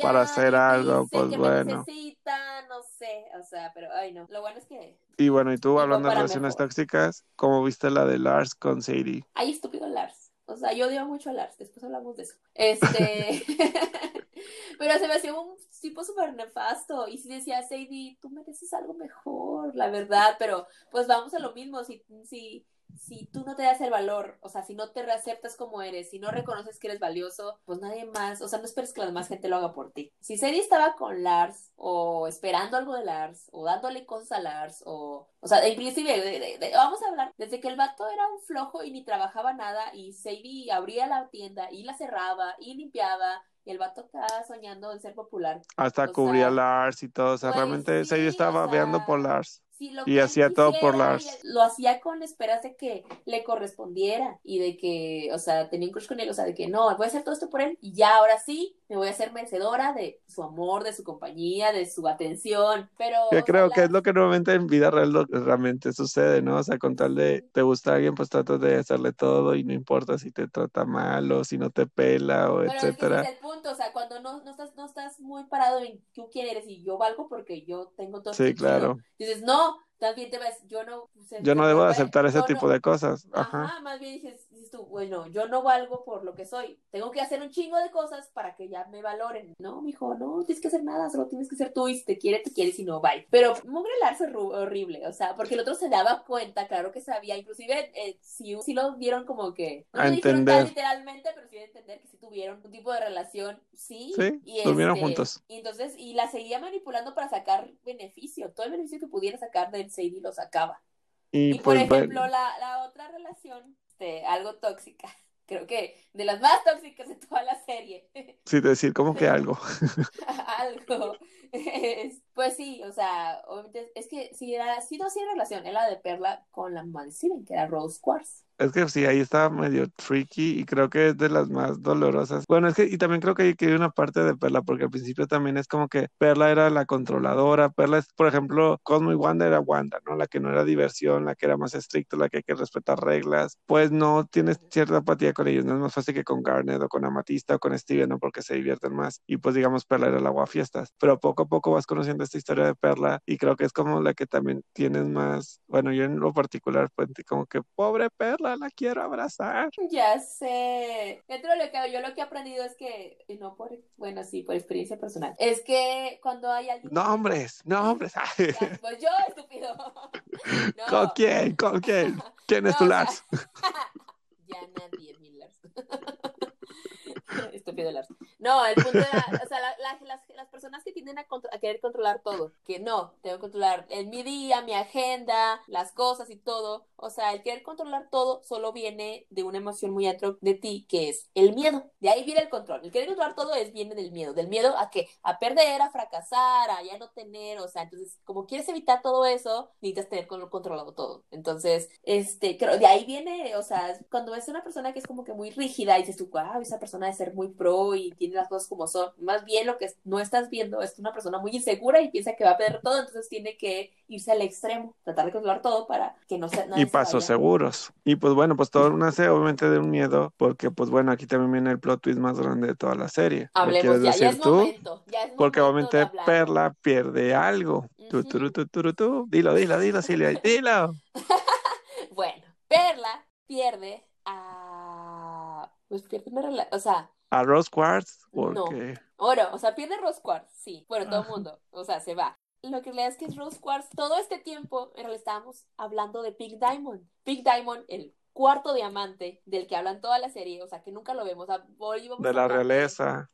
para hacer algo, pues bueno. no sé, o sea, pero ay no, lo bueno es que... Y bueno, y tú hablando de relaciones tóxicas, ¿cómo viste la de Lars con Sadie? Ay, estúpido Lars. O sea, yo odio mucho a Lars, después hablamos de eso. Este... Pero se me hacía un tipo súper nefasto. Y si decía, Sadie, tú mereces algo mejor, la verdad. Pero pues vamos a lo mismo. Si, si, si tú no te das el valor, o sea, si no te reaceptas como eres, si no reconoces que eres valioso, pues nadie más, o sea, no esperes que la demás gente lo haga por ti. Si Sadie estaba con Lars, o esperando algo de Lars, o dándole cosas a Lars, o, o sea, inclusive, vamos a hablar, desde que el vato era un flojo y ni trabajaba nada, y Sadie abría la tienda, y la cerraba, y limpiaba, y el vato estaba soñando en ser popular. Hasta cubría Lars y todo, o sea, pues realmente Sadie estaba veando por Lars y hacía todo por Lars. Lo hacía con esperas de que le correspondiera y de que, o sea, tenía un crush con él, o sea, de que no, voy a hacer todo esto por él y ya ahora sí me voy a hacer merecedora de su amor, de su compañía, de su atención. Pero. Yo creo que es lo que normalmente en vida real lo, realmente sucede, ¿no? O sea, con tal de te gusta alguien, pues tratas de hacerle todo y no importa si te trata mal o si no te pela o etcétera. Es, el punto, o sea, cuando no, no, estás, no estás muy parado en tú quieres y yo valgo porque yo tengo todo. Sí, claro. Dices, no, también te ves, yo no... yo no debo aceptar ese tipo de cosas. Ajá. más bien dices, dices, tú, bueno, yo no valgo por lo que soy, tengo que hacer un chingo de cosas para que ya me valoren. No, mijo, no tienes que hacer nada, solo tienes que ser tú y si te quiere, te quiere, si no, bye. Pero Mugre Lars es horrible, o sea, porque el otro se daba cuenta, claro que sabía, inclusive eh, si, si lo vieron como que... No a entender. literalmente, pero sí entender que si tuvieron un tipo de relación, sí. Sí, y durmieron este, juntos. Y entonces, y la seguía manipulando para sacar beneficio, todo el beneficio que pudiera sacar de Sadie lo sacaba. Y, por pues, ejemplo, la, la, otra relación, este, algo tóxica, creo que de las más tóxicas de toda la serie. Sí, decir, como que algo. algo. pues sí, o sea, es que si era, si no hacía relación, era de Perla con la mamá de Steven, que era Rose Quartz. Es que sí, ahí está medio tricky y creo que es de las más dolorosas. Bueno, es que, y también creo que hay que una parte de Perla, porque al principio también es como que Perla era la controladora. Perla es, por ejemplo, Cosmo y Wanda era Wanda, ¿no? La que no era diversión, la que era más estricta, la que hay que respetar reglas. Pues no tienes cierta apatía con ellos, no es más fácil que con Garnet o con Amatista o con Steven, ¿no? Porque se divierten más. Y pues digamos, Perla era la fiestas. Pero poco a poco vas conociendo esta historia de Perla y creo que es como la que también tienes más, bueno, yo en lo particular, pues como que pobre Perla la quiero abrazar. Ya sé. Dentro de lo que yo lo que he aprendido es que, no por, bueno, sí, por experiencia personal, es que cuando hay alguien... Nombres, nombres. pues yo, estúpido. ¿Con quién? ¿Con quién? ¿Quién es tu Lars? ya nadie, mi Lars. Estúpido Lars. No, el punto era, o sea, las, las, personas que tienden a, a, querer controlar todo, que no, tengo que controlar el, mi día, mi agenda, las cosas y todo, o sea, el querer controlar todo solo viene de una emoción muy atro de ti, que es el miedo. De ahí viene el control. El querer controlar todo es viene del miedo, del miedo a que a perder, a fracasar, a ya no tener, o sea, entonces como quieres evitar todo eso, necesitas tener controlado todo. Entonces, este, creo, de ahí viene, o sea, cuando ves una persona que es como que muy rígida y dices tú, wow, esa persona debe ser muy pro y tiene las cosas como son. Más bien lo que no estás viendo es una persona muy insegura y piensa que va a perder todo, entonces tiene que irse al extremo, tratar de controlar todo para que no sea Y pasos seguros. Y pues bueno, pues todo nace obviamente de un miedo, porque pues bueno, aquí también viene el plot twist más grande de toda la serie. Hablemos ya, ya es tú? momento, porque obviamente Perla pierde algo. tú, tú, tú, tú, Dilo, dilo, dilo, Silvia, dilo. bueno, Perla pierde a... Pues pierde una relación, o sea, a Rose Quartz porque... No. Oro, o sea, pierde Rose Quartz, sí. Bueno, todo el mundo, o sea, se va. Lo que le es que es Rose Quartz, todo este tiempo en realidad estábamos hablando de Pink Diamond. Pink Diamond, el cuarto diamante del que hablan toda la serie, o sea, que nunca lo vemos. de la realeza.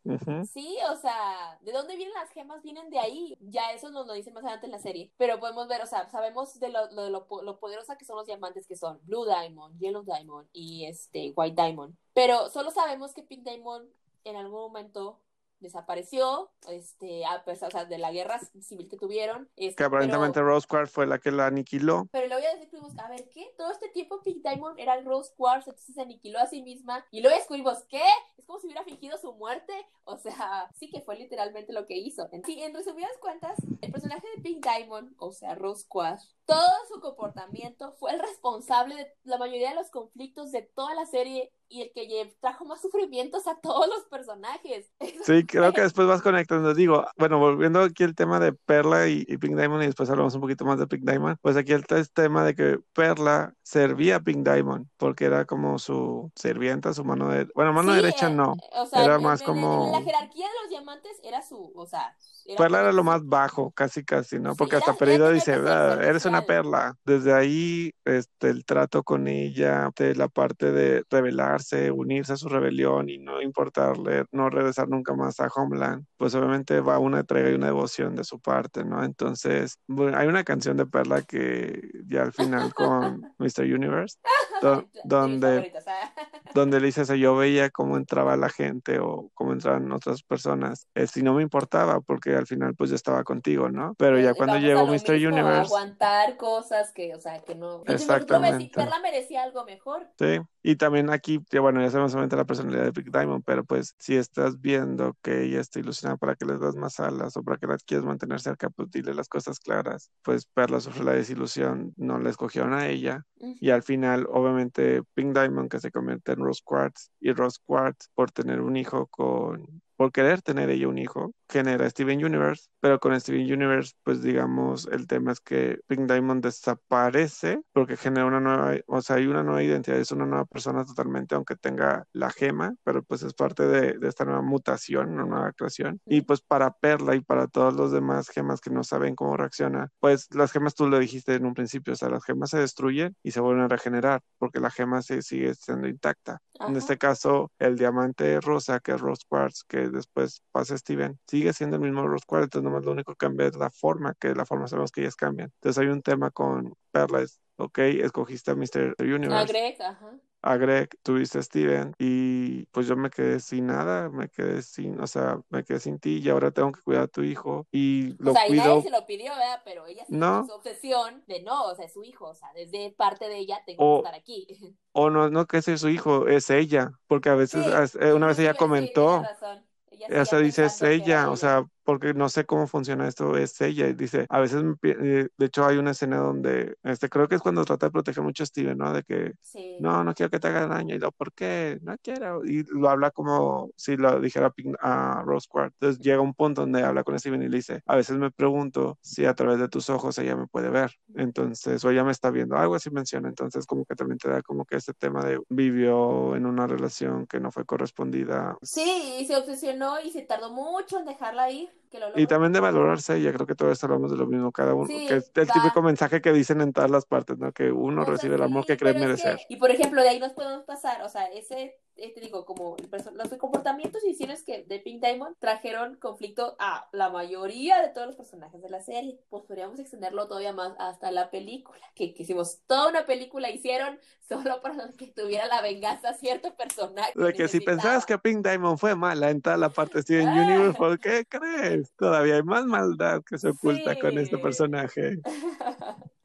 Sí, o sea, ¿de dónde vienen las gemas? Vienen de ahí. Ya eso nos lo dicen más adelante en la serie. Pero podemos ver, o sea, sabemos de lo, lo, lo, lo poderosa que son los diamantes que son Blue Diamond, Yellow Diamond y este White Diamond. Pero solo sabemos que Pink Diamond en algún momento desapareció, este, a pesar o sea, de la guerra civil que tuvieron. Este, Que aparentemente pero, Rose Quartz fue la que la aniquiló. pero luego ya descubrimos, a ver, ¿qué? Todo este tiempo Pink Diamond era el Rose Quartz, entonces se aniquiló a sí misma. Y luego descubrimos, ¿qué? Es como si hubiera fingido su muerte. O sea, sí que fue literalmente lo que hizo. Sí, en resumidas cuentas, el personaje de Pink Diamond, o sea, Rose Quartz, todo su comportamiento fue el responsable de la mayoría de los conflictos de toda la serie y el que trajo más sufrimientos a todos los personajes. Sí, creo que después vas conectando. Digo, bueno, volviendo aquí el tema de Perla y, y Pink Diamond, y después hablamos un poquito más de Pink Diamond, pues aquí el t- tema de que Perla servía a Pink Diamond, porque era como su sirvienta, su mano de... Bueno, mano Sí, derecha eh, no. O sea, Era en- más en- como- En la jerarquía de los diamantes era su, o sea... Perla era lo más bajo, casi casi, ¿no? Sí, Porque era- hasta tenía dice, "Ah, eres una servicial". perla. Desde ahí, este, el trato con ella, de la parte de rebelarse, unirse a su rebelión y no importarle, no regresar nunca más a Homeland, pues obviamente va una entrega y una devoción de su parte, ¿no? Entonces, bueno, hay una canción de Perla que ya al final con Mr. Universe, do- donde ah. donde le dices, yo veía cómo entraba la gente o cómo entraban otras personas, eh, si no me importaba, porque al final pues yo estaba contigo, ¿no? Pero ya cuando llegó Mr. mismo, Universe, aguantar cosas que, o sea, que no... Exactamente. Perla merecía algo mejor. sí, y también aquí, ya, bueno, ya sabemos solamente la personalidad de Big Diamond, pero pues si estás viendo que ella está ilusionada para que les das más alas o para que las quieres mantener cerca, pues dile las cosas claras, pues Perla sufre la desilusión, no la escogieron a ella, y al final, obviamente, Pink Diamond que se convierte en Rose Quartz y Rose Quartz por tener un hijo con, por querer tener ella un hijo, genera Steven Universe, pero con Steven Universe, pues digamos, el tema es que Pink Diamond desaparece porque genera una nueva, o sea, hay una nueva identidad, es una nueva persona totalmente, aunque tenga la gema, pero pues es parte de, de esta nueva mutación, una nueva creación. Y pues para Perla y para todos los demás gemas que no saben cómo reacciona, pues las gemas tú lo dijiste en un principio, o sea, las gemas se destruyen y se vuelven a regenerar porque la gema se sigue siendo intacta. En Ajá. este caso, el diamante rosa, que es Rose Quartz, que después pasa a Steven, sigue siendo el mismo Rose Quartz, entonces nomás lo único que cambia es la forma, que la forma sabemos que ellas cambian. Entonces hay un tema con Perla, es, ok, escogiste a Mr. A Universe, Greg, ajá. a Greg, tuviste a Steven, y pues yo me quedé sin nada, me quedé sin, o sea, me quedé sin ti, y ahora tengo que cuidar a tu hijo, y lo o sea, y cuido. nadie se lo pidió, ¿verdad? Pero ella sí No. su obsesión de no, o sea, es su hijo, o sea, desde parte de ella tengo O- que estar aquí. O no, no que sea su hijo, es ella, porque a veces, Sí, una vez ella sí, comentó, razón. Ella o sea, seguía dice es pensando que era ella, o sea, porque no sé cómo funciona esto, es ella, y dice, a veces, eh, de hecho hay una escena donde, este, creo que es cuando trata de proteger mucho a Steven, ¿no? De que, Sí. no, no quiero que te haga daño, y lo, ¿por qué? No quiero, y lo habla como si lo dijera a Rose Quartz, entonces llega un punto donde habla con Steven y le dice, a veces me pregunto si a través de tus ojos ella me puede ver, entonces, o ella me está viendo, algo así menciona, entonces como que también te da como que ese tema de vivió en una relación que no fue correspondida, Sí, y se obsesionó y se tardó mucho en dejarla ir, que lo Y también de valorarse, ya creo que todo esto hablamos de lo mismo, cada uno, Sí, que es el va. típico mensaje que dicen en todas las partes, ¿no? Que uno O sea, recibe el amor sí, que cree que- merecer. y por ejemplo, de ahí nos podemos pasar, o sea, ese, te digo, como los comportamientos y decisiones que de Pink Diamond trajeron conflicto a la mayoría de todos los personajes de la serie. Pues podríamos extenderlo todavía más hasta la película, que, que hicimos toda una película, hicieron solo para que tuviera la venganza a cierto personaje. De que si pensabas que Pink Diamond fue mala en toda la parte de Steven Ah. Universe, ¿por qué crees? Todavía hay más maldad que se oculta con este personaje.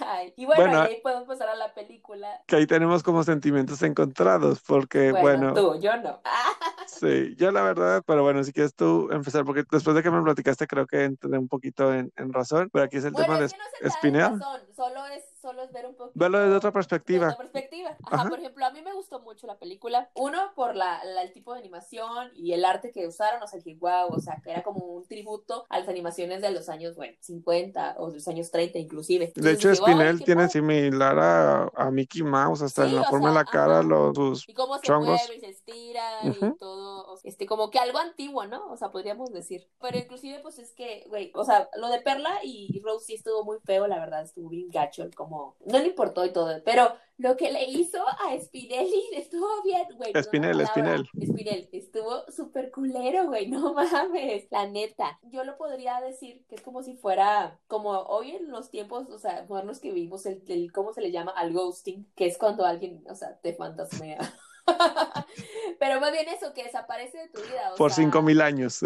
Ay, y bueno, ahí podemos pasar a la película. Que ahí tenemos como sentimientos encontrados, porque Bueno, bueno, tú, yo no. sí, yo la verdad, pero bueno, si quieres tú empezar, porque después de que me platicaste creo que entré un poquito en, en razón, pero aquí es el Bueno, tema de que no se razón, solo es, solo es ver un poquito. Verlo desde otra de perspectiva. otra perspectiva. Ajá, Ajá. por ejemplo, a mí me gustó mucho la película. Uno, por la, la- el tipo de animación y el arte que usaron. O sea, que wow, o sea, que era como un tributo a las animaciones de los años, bueno, 50 o de los años 30 inclusive. De hecho, ay, Spinel qué tiene padre. similar a, a Mickey Mouse, hasta Sí, en la forma de sea, la cara, ajá. los, sus Y cómo se chongos. mueve y se estira Ujú. y todo, o sea, este, como que algo antiguo, ¿no? O sea, podríamos decir. Pero inclusive, pues es que, güey, o sea, lo de Perla y Rose sí estuvo muy feo, la verdad, estuvo bien gacho, el como, no le importó y todo, pero lo que le hizo a Spinelli estuvo bien, güey. no Spinel, la palabra. Spinel. Spinel, estuvo súper culero, güey, no mames, la neta. Yo lo podría decir que es como si fuera, como hoy en los tiempos, o sea, modernos que vivimos, el, el ¿cómo se le llama? Al ghosting, que es cuando alguien, o sea, te fantasmea. Pero más bien eso, que desaparece de tu vida. O Por sea, cinco mil años.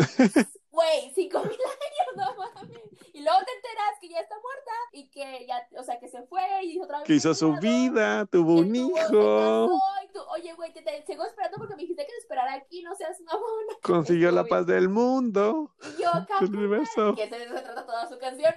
Güey, cinco mil años, no luego te enteras que ya está muerta y que ya, o sea, que se fue y otra vez. que hizo su vida, tuvo un hijo, casó y tú, Oye, güey, te, te sigo esperando porque me dijiste que te esperara aquí, no seas mamona. consiguió la paz del mundo, Y yo universo. que se, se trata toda su canción.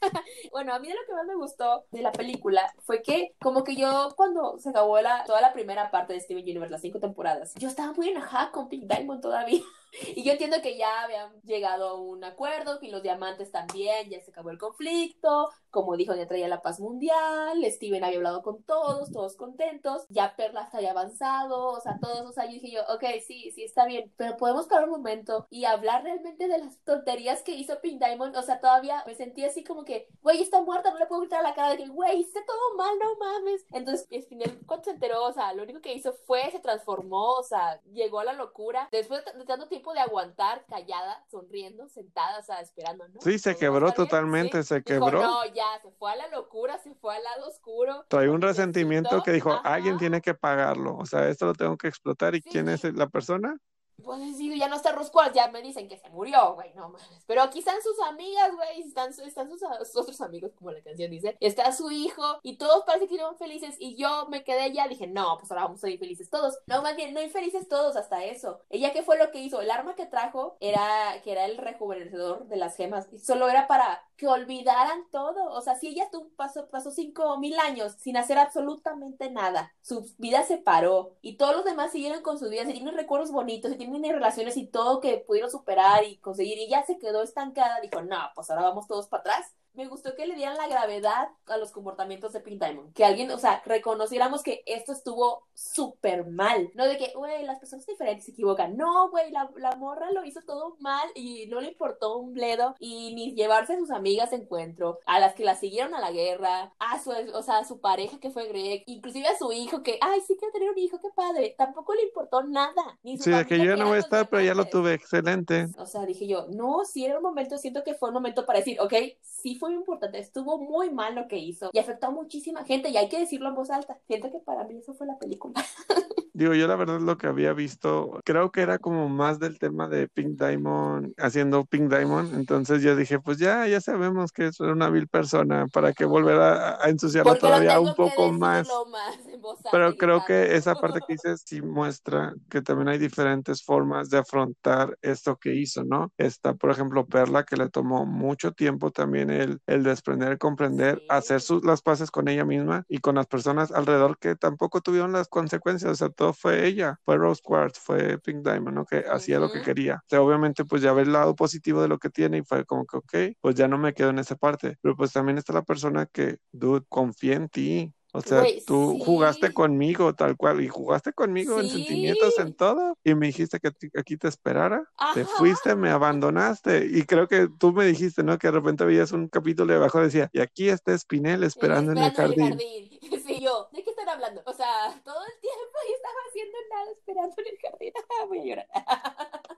bueno, a mí de lo que más me gustó de la película fue que, como que yo, cuando se acabó la, toda la primera parte de Steven Universe, las cinco temporadas, yo estaba muy enojada con Pink Diamond todavía. Y yo entiendo que ya habían llegado a un acuerdo, que los diamantes también, ya se acabó el conflicto, como dijo, ya traía la paz mundial, Steven había hablado con todos, todos contentos, ya Perla hasta había avanzado, o sea, todos, o sea, yo dije yo, ok, sí, sí, está bien, pero podemos parar un momento y hablar realmente de las tonterías que hizo Pink Diamond, o sea, todavía me sentí así como que, güey, está muerta, no le puedo gritar a la cara de que, güey, hiciste todo mal, no mames. Entonces, Spinel, cuando se enteró, o sea, lo único que hizo fue, se transformó, o sea, llegó a la locura, después de tanto tiempo de aguantar, callada, sonriendo, sentada, o sea, esperando, ¿no? Sí, se quebró totalmente, sí. se Dijo, quebró. no, ya, se fue a la locura, se fue al lado oscuro. Trae un resentimiento que dijo, Ajá. alguien tiene que pagarlo, o sea, esto lo tengo que explotar. ¿Y Sí. quién es la persona? Pues sí, ya no está Rosquart, ya me dicen que se murió, güey, no mames. Pero aquí están sus amigas, güey, están, están sus, otros amigos, como la canción dice. Está su hijo, y todos parece que iban felices. Y yo me quedé ya, dije, no, pues ahora vamos a ir felices todos. No, más bien, no infelices todos hasta eso. Ella, ¿qué fue lo que hizo? El arma que trajo era, que era el rejuvenecedor de las gemas. Solo era para que olvidaran todo. O sea, si ella tuvo, pasó, pasó cinco mil años sin hacer absolutamente nada, su vida se paró y todos los demás siguieron con sus vidas y tienen recuerdos bonitos y tienen relaciones y todo que pudieron superar y conseguir y ya se quedó estancada, dijo, no, pues ahora vamos todos para atrás. Me gustó que le dieran la gravedad a los comportamientos de Pink Diamond. Que alguien, o sea, reconociéramos que esto estuvo súper mal. No de que, güey, las personas diferentes se equivocan. No, güey, la, la morra lo hizo todo mal y no le importó un bledo. Y ni llevarse a sus amigas de encuentro, a las que la siguieron a la guerra, a su, o sea, a su pareja que fue Greg, inclusive a su hijo que, ay, sí quiero tener un hijo, qué padre. Tampoco le importó nada. Ni su Sí, de que yo no voy a estar, pero ya lo tuve excelente. O sea, dije yo, no, sí era un momento, siento que fue un momento para decir, ok, sí fue importante, estuvo muy mal lo que hizo y afectó a muchísima gente y hay que decirlo en voz alta. Siento que para mí eso fue la película. Digo, yo la verdad lo que había visto, creo que era como más del tema de Pink Diamond, haciendo Pink Diamond. Entonces yo dije, pues ya, ya sabemos que es una vil persona, ¿para qué volver a, a ensuciarla Porque todavía un que poco más? más voz alta Pero creo que esa parte que dices sí muestra que también hay diferentes formas de afrontar esto que hizo, ¿no? Está, por ejemplo, Perla, que le tomó mucho tiempo también el, el desprender, comprender, Sí. hacer sus, las paces con ella misma y con las personas alrededor que tampoco tuvieron las consecuencias, o sea, todo fue ella, fue Rose Quartz, fue Pink Diamond, ¿no? Que hacía lo que quería. O sea, obviamente, pues ya ve el lado positivo de lo que tiene y fue como que, ok, pues ya no me quedo en esa parte. Pero pues también está la persona que, dude, confía en ti. O sea, Güey, tú sí. jugaste conmigo tal cual y jugaste conmigo en sentimientos, en todo y me dijiste que aquí te esperara. Te fuiste, me abandonaste y creo que tú me dijiste, ¿no? Que de repente veías un capítulo y abajo decía, y aquí está Spinel esperando en el Esperando jardín. Sí, yo, ¿de qué están hablando? O sea, todo el tiempo yo estaba haciendo nada esperando en el jardín. Voy a llorar.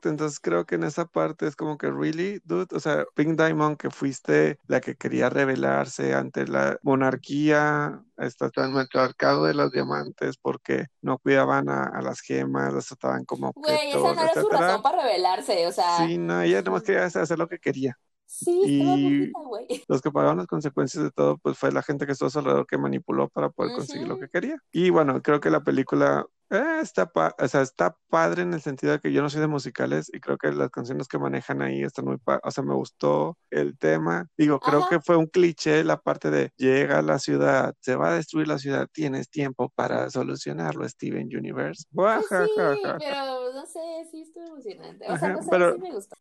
Entonces creo que en esa parte es como que, really, dude, o sea, Pink Diamond, que fuiste la que quería rebelarse ante la monarquía, está tan matriarcado de los diamantes porque no cuidaban a, a las gemas, las trataban como Güey, esa no era su razón para rebelarse, o sea. Sí, no, ella nomás quería hacer lo que quería. Sí, estaba Y- bonita, güey. Los que pagaron las consecuencias de todo, pues fue la gente que estuvo a su alrededor que manipuló para poder conseguir lo que quería. Y bueno, creo que la película eh, está, pa- o sea, está padre en el sentido de que yo no soy de musicales y creo que las canciones que manejan ahí están muy, o sea, me gustó el tema. Digo, creo Ajá. que fue un cliché la parte de llega a la ciudad, se va a destruir la ciudad, tienes tiempo para solucionarlo, Steven Universe. Sí, pero no sé, sí estuvo emocionante. O Ajá, sea, no sé, pero- sí me gustó.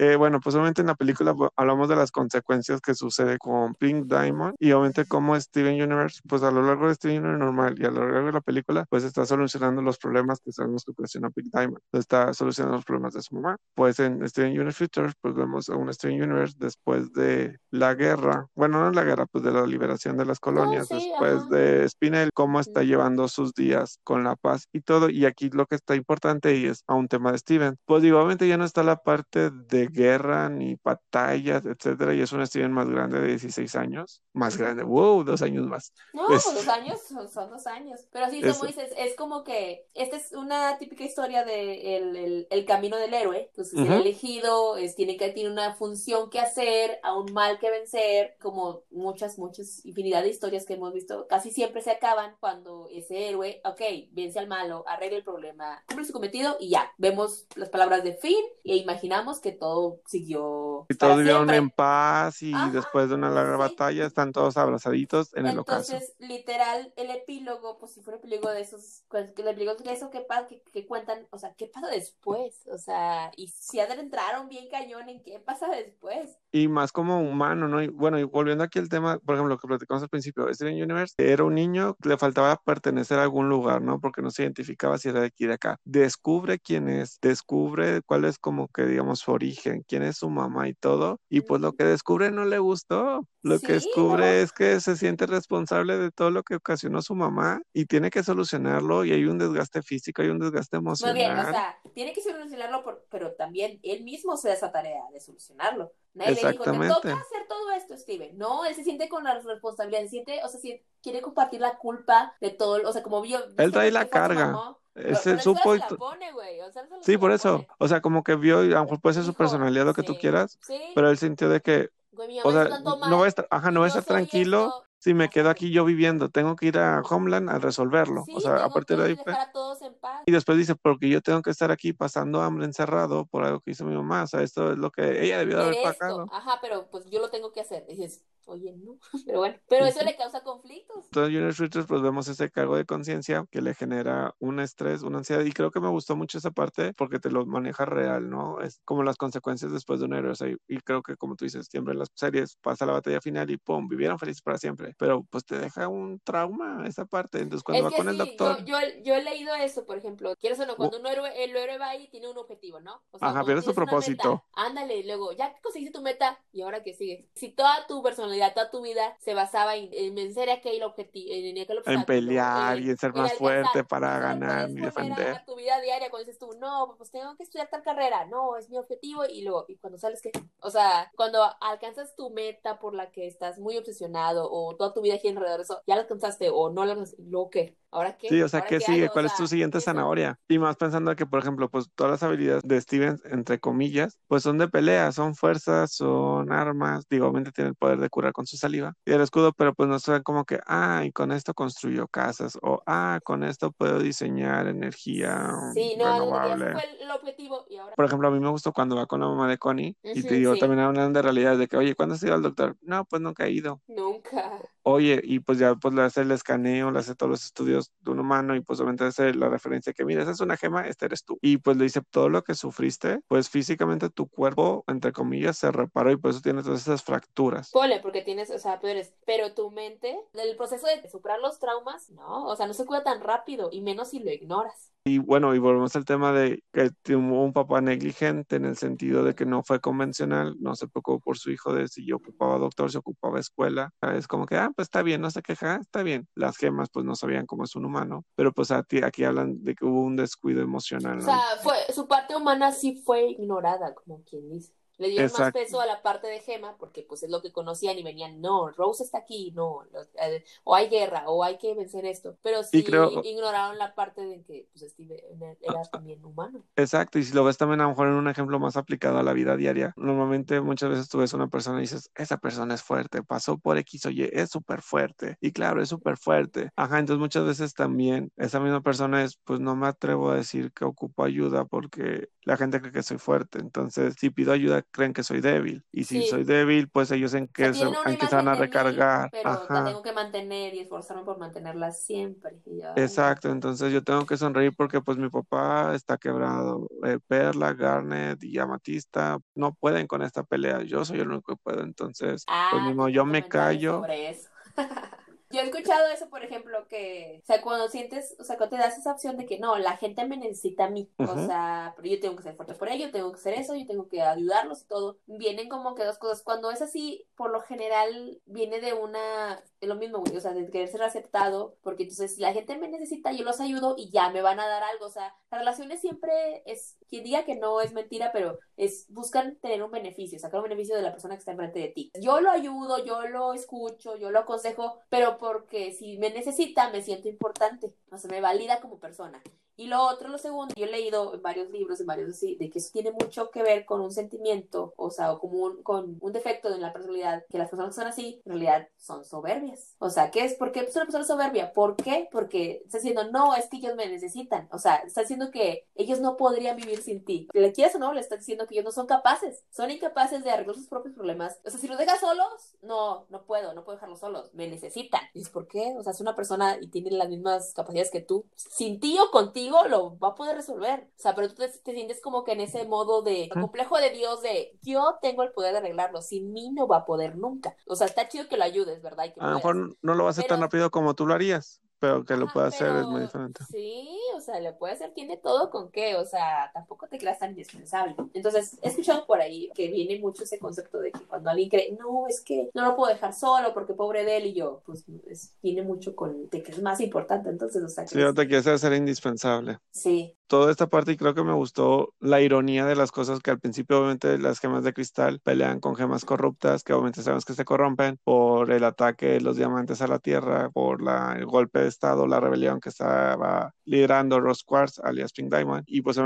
Eh, bueno, pues obviamente en la película bu- hablamos de las consecuencias que sucede con Pink Diamond y obviamente cómo Steven Universe, pues a lo largo de Steven Universe normal y a lo largo de la película, pues está solucionando los problemas que sabemos que ocasiona Pink Diamond. Está solucionando los problemas de su mamá. Pues en Steven Universe Future, pues vemos a un Steven Universe después de la guerra, bueno, no la guerra, pues de la liberación de las colonias, sí, después ajá. de Spinel, cómo está llevando sus días con la paz y todo. Y aquí lo que está importante y es a un tema de Steven. Pues digo, obviamente ya no está la parte de de guerra ni batallas, etcétera, y es un Steven más grande de 16 años, más grande, wow, dos años más. No, Es- pues dos años, son, son dos años. Pero sí, Es- como dices, es como que esta es una típica historia de el, el, el camino del héroe. Entonces, el Ujú. elegido es, tiene que tiene una función que hacer, a un mal que vencer, como muchas, muchas, infinidad de historias que hemos visto, casi siempre se acaban cuando ese héroe, ok, vence al malo, arregla el problema, cumple su cometido y ya, vemos las palabras de fin e imaginamos que todo Paulo seguiu Y todos vivieron siempre. en paz y Ajá, después de una larga sí. batalla están todos abrazaditos en el ocaso. Entonces, literal, el epílogo, pues si fuera un epílogo de esos, pues, el epílogo de eso que, que, que cuentan, o sea, ¿qué pasa después? O sea, y si adentraron bien cañón en qué pasa después. Y más como humano, ¿no? Y bueno, y volviendo aquí al tema, por ejemplo, lo que platicamos al principio, Steven Universe era un niño le faltaba pertenecer a algún lugar, ¿no? Porque no se identificaba si era de aquí de acá. Descubre quién es, descubre cuál es como que, digamos, su origen, quién es su mamá y todo. Y pues lo que descubre no le gustó. Lo que Sí, descubre ¿no? es que se siente responsable de todo lo que ocasionó su mamá y tiene que solucionarlo y hay un desgaste físico, hay un desgaste Muy bien, o emocional. sea, tiene que solucionarlo, por- pero también él mismo se da esa tarea de solucionarlo. Nadie le dijo, te Exactamente. toca hacer todo esto, Steven. No, él se siente con la responsabilidad, se siente, o sea, quiere compartir la culpa de todo, o sea, como vio. Él trae la que carga. mamá, Ese pero él supo solo y se la to- pone, güey, o sea, él solo Sí, se por eso. pone. O sea, como que vio, y a lo mejor puede ser su personalidad, lo que tú sí, quieras, Sí, pero él sintió de que, güey, mi o mamá sea, hizo tanto no voy a estar, ajá, no voy a estar tranquilo esto. Si me quedo aquí yo viviendo. Tengo que ir a Homeland a resolverlo. Sí, O sea, a partir de ahí fue. dejar a todos en paz. Y después dice, porque yo tengo que estar aquí pasando hambre encerrado por algo que hizo mi mamá. O sea, esto es lo que ella debió de haber pagado. Ajá, pero pues yo lo tengo que hacer. Y dices, oye, no. Pero bueno, pero eso le causa conflictos. Entonces, Junior Shooters, pues vemos ese cargo de conciencia que le genera un estrés, una ansiedad. Y creo que me gustó mucho esa parte porque te lo maneja real, ¿no? Es como las consecuencias después de un héroe. O sea, y, y creo que, como tú dices, siempre en las series pasa la batalla final y ¡pum! Vivieron felices para siempre. Pero pues te deja un trauma esa parte. Entonces, cuando Es va que con el doctor. yo, yo, yo he leído eso, por ejemplo. ¿Quieres o no? Cuando un héroe, el héroe va ahí, tiene un objetivo, ¿no? O Ajá, pero es una propósito. meta, ándale, y luego, ya que conseguiste tu meta, ¿y ahora qué sigue? Si toda tu personalidad, toda tu vida se basaba en, en vencer aquel objetivo, en, en aquel obstáculo, pelear y en ser más fuerte para ¿cómo le ganar y defender. A tu vida diaria cuando dices tú, no, pues tengo que estudiar tal carrera, no, es mi objetivo, y luego, y cuando sales que, o sea, cuando alcanzas tu meta por la que estás muy obsesionado, o toda tu vida gira alrededor de eso, ya la alcanzaste, o no la alcanzaste, luego qué, ¿ahora qué? Sí, o sea, ¿Ahora ¿qué qué sigue? hago? O ¿Cuál es tu siguiente zanahoria? Y más pensando que, por ejemplo, pues todas las habilidades de Steven, entre comillas, pues son de pelea, son fuerzas, son armas. Digo, obviamente tiene el poder de curar con su saliva y el escudo, pero pues no son como que, ah, y con esto construyó casas, o ah, con esto puedo diseñar energía Sí, no, renovable. ese fue el objetivo, y ahora... Por ejemplo, a mí me gustó cuando va con la mamá de Connie y te digo, sí. también hablan de realidad de que, oye, ¿cuándo has ido al doctor? No, pues nunca he ido. Nunca. Oye, y pues ya pues le hace el escaneo, le hace todos los estudios de un humano y pues obviamente hace la referencia que mira, esa es una gema, este eres tú. Y pues le dice todo lo que sufriste, pues físicamente tu cuerpo, entre comillas, se reparó y por eso tienes todas esas fracturas. Ponle, porque tienes, o sea. Pero tu mente, el proceso de superar los traumas, no, o sea, no se cura tan rápido, y menos si lo ignoras. Y bueno, y volvemos al tema de que tuvo un papá negligente en el sentido de que no fue convencional, no se preocupó por su hijo de si yo ocupaba doctor, si ocupaba escuela. Es como que, ah, pues está bien, no se queja, está bien. Las gemas pues no sabían cómo es un humano, pero pues aquí hablan de que hubo un descuido emocional. O sea, fue, su parte humana sí fue ignorada, como quien dice. Le dieron más peso a la parte de Gema, porque pues es lo que conocían y venían, no, Rose está aquí, no, eh, o hay guerra, o hay que vencer esto. Pero sí creo- ignoraron la parte de que pues Steve era también humano. Exacto, y si lo ves también a lo mejor en un ejemplo más aplicado a la vida diaria, normalmente muchas veces tú ves a una persona y dices, esa persona es fuerte, pasó por X o Y, es súper fuerte, y claro, es súper fuerte. Ajá, entonces muchas veces también esa misma persona es, pues no me atrevo a decir que ocupo ayuda porque la gente cree que soy fuerte, entonces si pido ayuda creen que soy débil, y si Sí. soy débil, pues ellos en que, se, en que se van a mí, recargar. pero la Ajá. tengo que mantener y esforzarme por mantenerla siempre. Yo, Exacto, entonces yo tengo que sonreír porque pues mi papá está quebrado. Eh, Perla, Garnet y Amatista no pueden con esta pelea. Yo soy el único que puedo, entonces Ah, pues mismo tengo yo me callo. sobre eso. Yo he escuchado eso, por ejemplo, que, o sea, cuando sientes, o sea, cuando te das esa opción de que no, la gente me necesita a mí, o Ujú. sea, pero yo tengo que ser fuerte por ello, tengo que hacer eso, yo tengo que ayudarlos y todo. Vienen como que dos cosas. Cuando es así, por lo general, viene de una, de lo mismo, güey, o sea, de querer ser aceptado, porque entonces si la gente me necesita, yo los ayudo y ya me van a dar algo, o sea, las relaciones siempre es, quien diga que no es mentira, pero es, buscan tener un beneficio, sacar un beneficio de la persona que está enfrente de ti. Yo lo ayudo, yo lo escucho, yo lo aconsejo, pero porque si me necesita, me siento importante, o sea, me valida como persona. Y lo otro, lo segundo, yo he leído en varios libros, en varios así, de que eso tiene mucho que ver con un sentimiento, o sea, o como un, con un defecto en la personalidad, que las personas que son así, en realidad son soberbias. O sea, ¿qué es? ¿Por qué es una persona soberbia? ¿Por qué? Porque está diciendo, no, es que ellos me necesitan. O sea, está diciendo que ellos no podrían vivir sin ti. Le quieras o no, le está diciendo que ellos no son capaces. Son incapaces de arreglar sus propios problemas. O sea, si los dejas solos, no, no puedo, no puedo dejarlos solos. Me necesitan. ¿Y es por qué? O sea, es una persona y tiene las mismas capacidades que tú. Sin ti o contigo lo va a poder resolver. O sea, pero tú te, te sientes como que en ese modo de complejo de Dios de yo tengo el poder de arreglarlo. Sin mí no va a poder nunca. O sea, está chido que lo ayudes, ¿verdad? Y que A lo mejor no lo va a hacer tan rápido como tú lo harías, pero que lo Ajá, pueda hacer es muy diferente. Sí, o sea, le puede hacer, tiene todo con qué, o sea, tampoco te creas tan indispensable. Entonces, he escuchado por ahí que viene mucho ese concepto de que cuando alguien cree, no, es que no lo puedo dejar solo porque pobre de él y yo, pues es- tiene mucho con de que es más importante, entonces, o sea, que Sí, no te quieres hacer indispensable. sí, Toda esta parte, y creo que me gustó la ironía de las cosas que al principio, obviamente, las gemas de cristal pelean con gemas corruptas, que obviamente sabemos que se corrompen por el ataque de los diamantes a la Tierra, por el golpe de Estado, la rebelión que estaba liderando Ross Quartz, alias Pink Diamond, y pues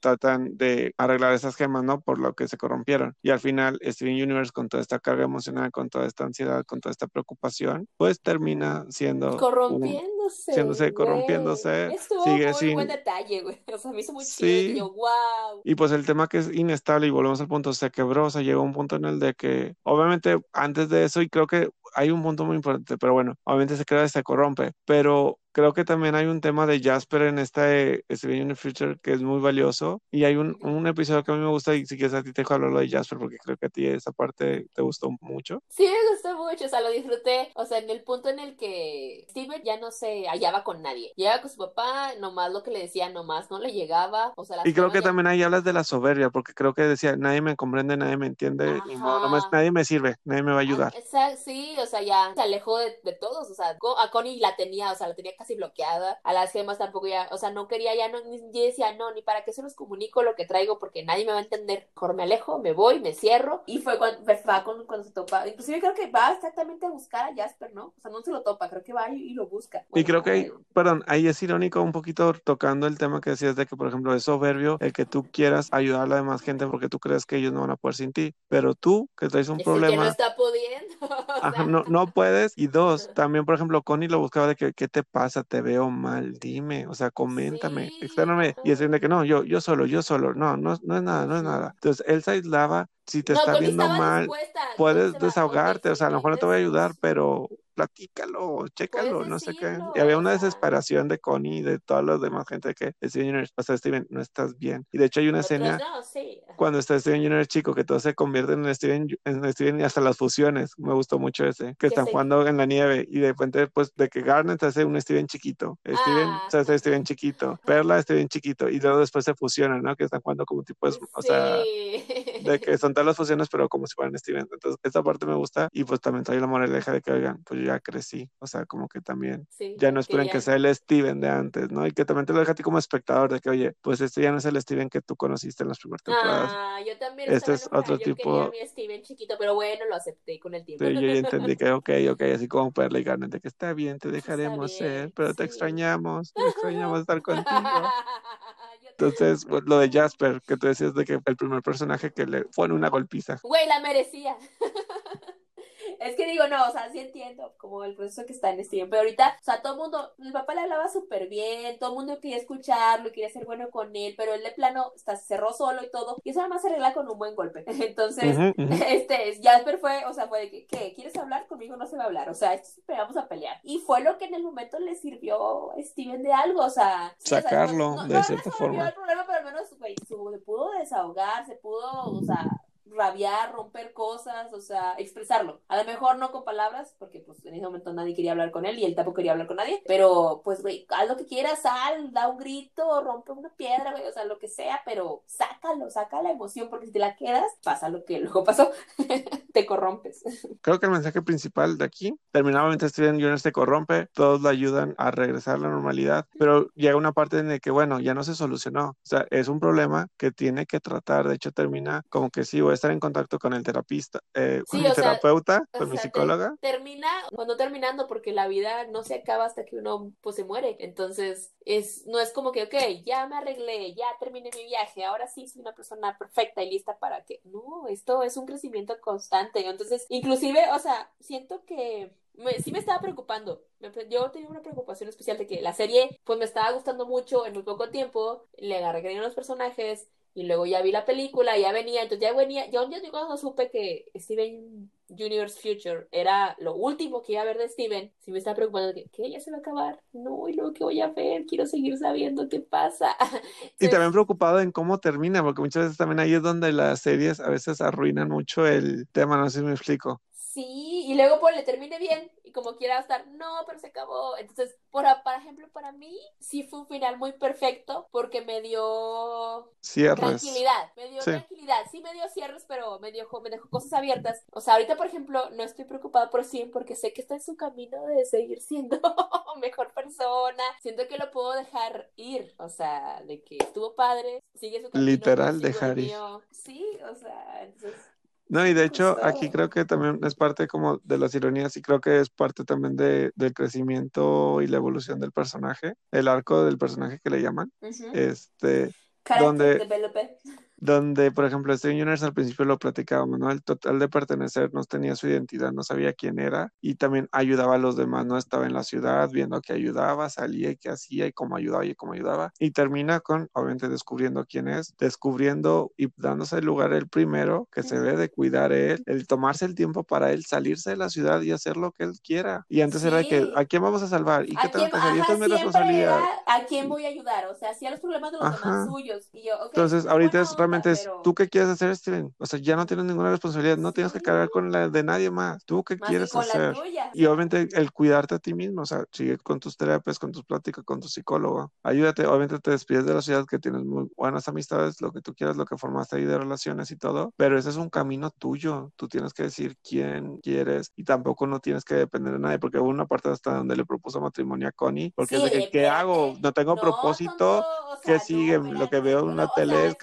tratan de arreglar esas gemas, ¿no? Por lo que se corrompieron. Y al final, Steven Universe, con toda esta carga emocional, con toda esta ansiedad, con toda esta preocupación, pues termina siendo un- corrompiéndose. siéndose, corrompiéndose, Estuvo sigue muy sin- buen detalle, güey. O sea, me hizo muy Sí. chido yo, wow. Y pues el tema que es inestable, y volvemos al punto, se quebró, o sea, llegó un punto en el de que, obviamente, antes de eso, y creo que hay un punto muy importante, pero bueno, obviamente se queda y se corrompe, pero creo que también hay un tema de Jasper en este Steven Universe Future que es muy valioso, y hay un, un episodio que a mí me gusta, y si quieres a ti te dejo hablarlo de Jasper, porque creo que a ti esa parte te gustó mucho. Sí, me gustó mucho, o sea, lo disfruté. O sea, en el punto en el que Steven ya no se hallaba con nadie. Llegaba con su papá, nomás lo que le decía, nomás no le llegaba. O sea, Y creo que ya- también ahí hablas de la soberbia, porque creo que decía, nadie me comprende, nadie me entiende, nomás Ajá. nadie me sirve, nadie me va a ayudar. Ah, esa- sí, o sea, ya se alejó de, de todos, o sea, a Connie la tenía, o sea, la tenía casi bloqueada, a las gemas tampoco ya, o sea, no quería ya, no, ni yo decía, no, ni para qué se los comunico lo que traigo, porque nadie me va a entender, mejor me alejo, me voy, me cierro, y fue cuando, va con- cuando se topa, inclusive creo que va exactamente a buscar a Jasper, ¿no? O sea, no se lo topa, creo que va y, y lo busca. Y Bueno, creo que, ahí- perdón, ahí es irónico un poquito tocando el tema que decías de que, por ejemplo, es soberbio el que tú quieras ayudar a la demás gente porque tú crees que ellos no van a poder sin ti, pero tú que traes un es el que no problema, está pudiendo, ajá, no, no puedes. Y dos, también, por ejemplo, Connie lo buscaba de que, ¿qué te pasa? Te veo mal, dime, o sea, coméntame, Sí. Y es de que no, yo, yo solo, yo solo, no, no, no es nada, no es nada. Entonces, él se aislaba, si te no, está viendo mal, puedes desahogarte, o sea, a lo me mejor no te voy a ayudar, pero platícalo, chécalo, Puedes no sé qué. Y había una desesperación de Connie y de todos los demás gente que Steven Universe, o sea, Steven, no estás bien. Y de hecho hay una escena no, sí. cuando está Steven Universe chico, que todos se convierten en Steven, en Steven y hasta las fusiones. Me gustó mucho ese, que Que están jugando en la nieve y de repente, pues, de que Garnet hace un Steven chiquito, Steven Ah. se hace Steven chiquito, Perla Steven chiquito y luego después se fusionan, ¿no? Que están jugando como tipo, es- o sea, de que son todas las fusiones, pero como si fueran Steven. Entonces, esta parte me gusta y pues también trae la moraleja de que, oigan, pues yo ya crecí, o sea, como que también Sí, ya no que ya- que sea el Steven de antes, ¿no? Y que también te lo deja a ti como espectador de que, oye, pues este ya no es el Steven que tú conociste en las primeras temporadas. Ah, yo también Este es enojada. otro Yo tipo- quería a mi Steven chiquito, pero bueno, lo acepté con el tiempo. Sí, yo ya entendí que, ok, ok, así como Perla y Garnet, de que está bien, te dejaremos bien, ser, pero te extrañamos, te extrañamos estar contigo. Entonces, pues, lo de Jasper, que tú decías de que el primer personaje que le pone una golpiza. Güey, la merecía. Es que digo, no, o sea, sí entiendo como el proceso que está en Steven, pero ahorita, o sea, todo el mundo, mi papá le hablaba súper bien, todo el mundo quería escucharlo, quería ser bueno con él, pero él de plano está, se cerró solo y todo, y eso nada más se arregla con un buen golpe. Entonces, este, Jasper fue, o sea, fue de que, ¿qué? ¿Quieres hablar? Conmigo no se va a hablar, o sea, esto esperamos a pelear. Y fue lo que en el momento le sirvió a Steven de algo, o sea, sí, o sea, Sacarlo, no- de no cierta forma. el problema, pero al menos, güey, se pudo desahogar, se pudo, o sea, rabiar, romper cosas, o sea, expresarlo. A lo mejor no con palabras, porque pues en ese momento nadie quería hablar con él y él tampoco quería hablar con nadie, pero pues, güey, haz lo que quieras, sal, da un grito, rompe una piedra, güey, o sea, lo que sea, pero sácalo, saca la emoción, porque si te la quedas, pasa lo que luego pasó, te corrompes. Creo que el mensaje principal de aquí, terminadamente Steven Universe se corrompe, todos lo ayudan a regresar a la normalidad, pero llega una parte en la que, bueno, ya no se solucionó, o sea, es un problema que tiene que tratar, de hecho termina como que sí, a estar en contacto con el terapista, eh, con Sí, el sea, terapeuta, con mi sea, te- psicóloga. termina, cuando terminando, porque la vida no se acaba hasta que uno pues se muere. Entonces, es, no es como que, ok, ya me arreglé, ya terminé mi viaje, ahora sí soy una persona perfecta y lista para que. No, esto es un crecimiento constante. Entonces, inclusive, o sea, siento que me- sí me estaba preocupando. Yo tenía una preocupación especial de que la serie, pues me estaba gustando mucho en muy poco tiempo, le agarré a los personajes. Y luego ya vi la película, ya venía, entonces ya venía, yo, yo cuando supe que Steven Universe Future era lo último que iba a ver de Steven, sí me estaba preocupando de que, ¿qué? ¿Ya se va a acabar? No, y luego qué voy a ver, quiero seguir sabiendo qué pasa. Y también preocupado en cómo termina, porque muchas veces también ahí es donde las series a veces arruinan mucho el tema, no sé si me explico. Sí, y luego pues le termine bien y como quiera estar, no, pero se acabó. Entonces, por, por ejemplo, para mí sí fue un final muy perfecto porque me dio Cierres. tranquilidad, me dio Sí. tranquilidad, sí me dio cierres, pero me dejó, me dejó cosas abiertas. O sea, ahorita, por ejemplo, no estoy preocupada por Steven porque sé que está en su camino de seguir siendo mejor persona. Siento que lo puedo dejar ir, o sea, de que estuvo padre, sigue su camino. Literal, dejar ir. Sí, o sea, entonces... No, y de hecho aquí creo que también es parte como de las ironías y creo que es parte también de, del crecimiento y la evolución del personaje, el arco del personaje que le llaman, este, Character donde-. Donde por ejemplo Steven Universe al principio lo platicábamos, ¿no? El total de pertenecer, no tenía su identidad, no sabía quién era y también ayudaba a los demás, no estaba en la ciudad viendo que ayudaba, salía y qué hacía y cómo ayudaba y cómo ayudaba y termina con obviamente descubriendo quién es, descubriendo y dándose el lugar el primero que se debe de cuidar él, el tomarse el tiempo para él salirse de la ciudad y hacer lo que él quiera. Y antes era de que. ¿a quién vamos a salvar? ¿Y qué ajá, es mi responsabilidad. era, ¿a quién voy a ayudar? O sea, hacía los problemas de los Ajá. demás suyos. Y yo, ok, Entonces, qué ahorita buena es realmente es, pero ¿tú qué quieres hacer, Steven? O sea, ya no tienes ninguna responsabilidad, no tienes que cargar con la de nadie más. ¿Tú qué más quieres hacer? tuya. Y obviamente el cuidarte a ti mismo, o sea, sigue con tus terapias, con tus pláticas, con tu psicólogo. Ayúdate, obviamente te despides de la ciudad que tienes muy buenas amistades, lo que tú quieras, lo que formaste ahí de relaciones y todo, pero ese es un camino tuyo. Tú tienes que decir quién quieres y tampoco no tienes que depender de nadie, porque hubo una parte hasta donde le propuso matrimonio a Connie, porque Sí, es de que, ¿qué hago? No tengo No, propósito. tonto, o ¿Qué sigue? no, lo que no, veo no, en la tele es eso-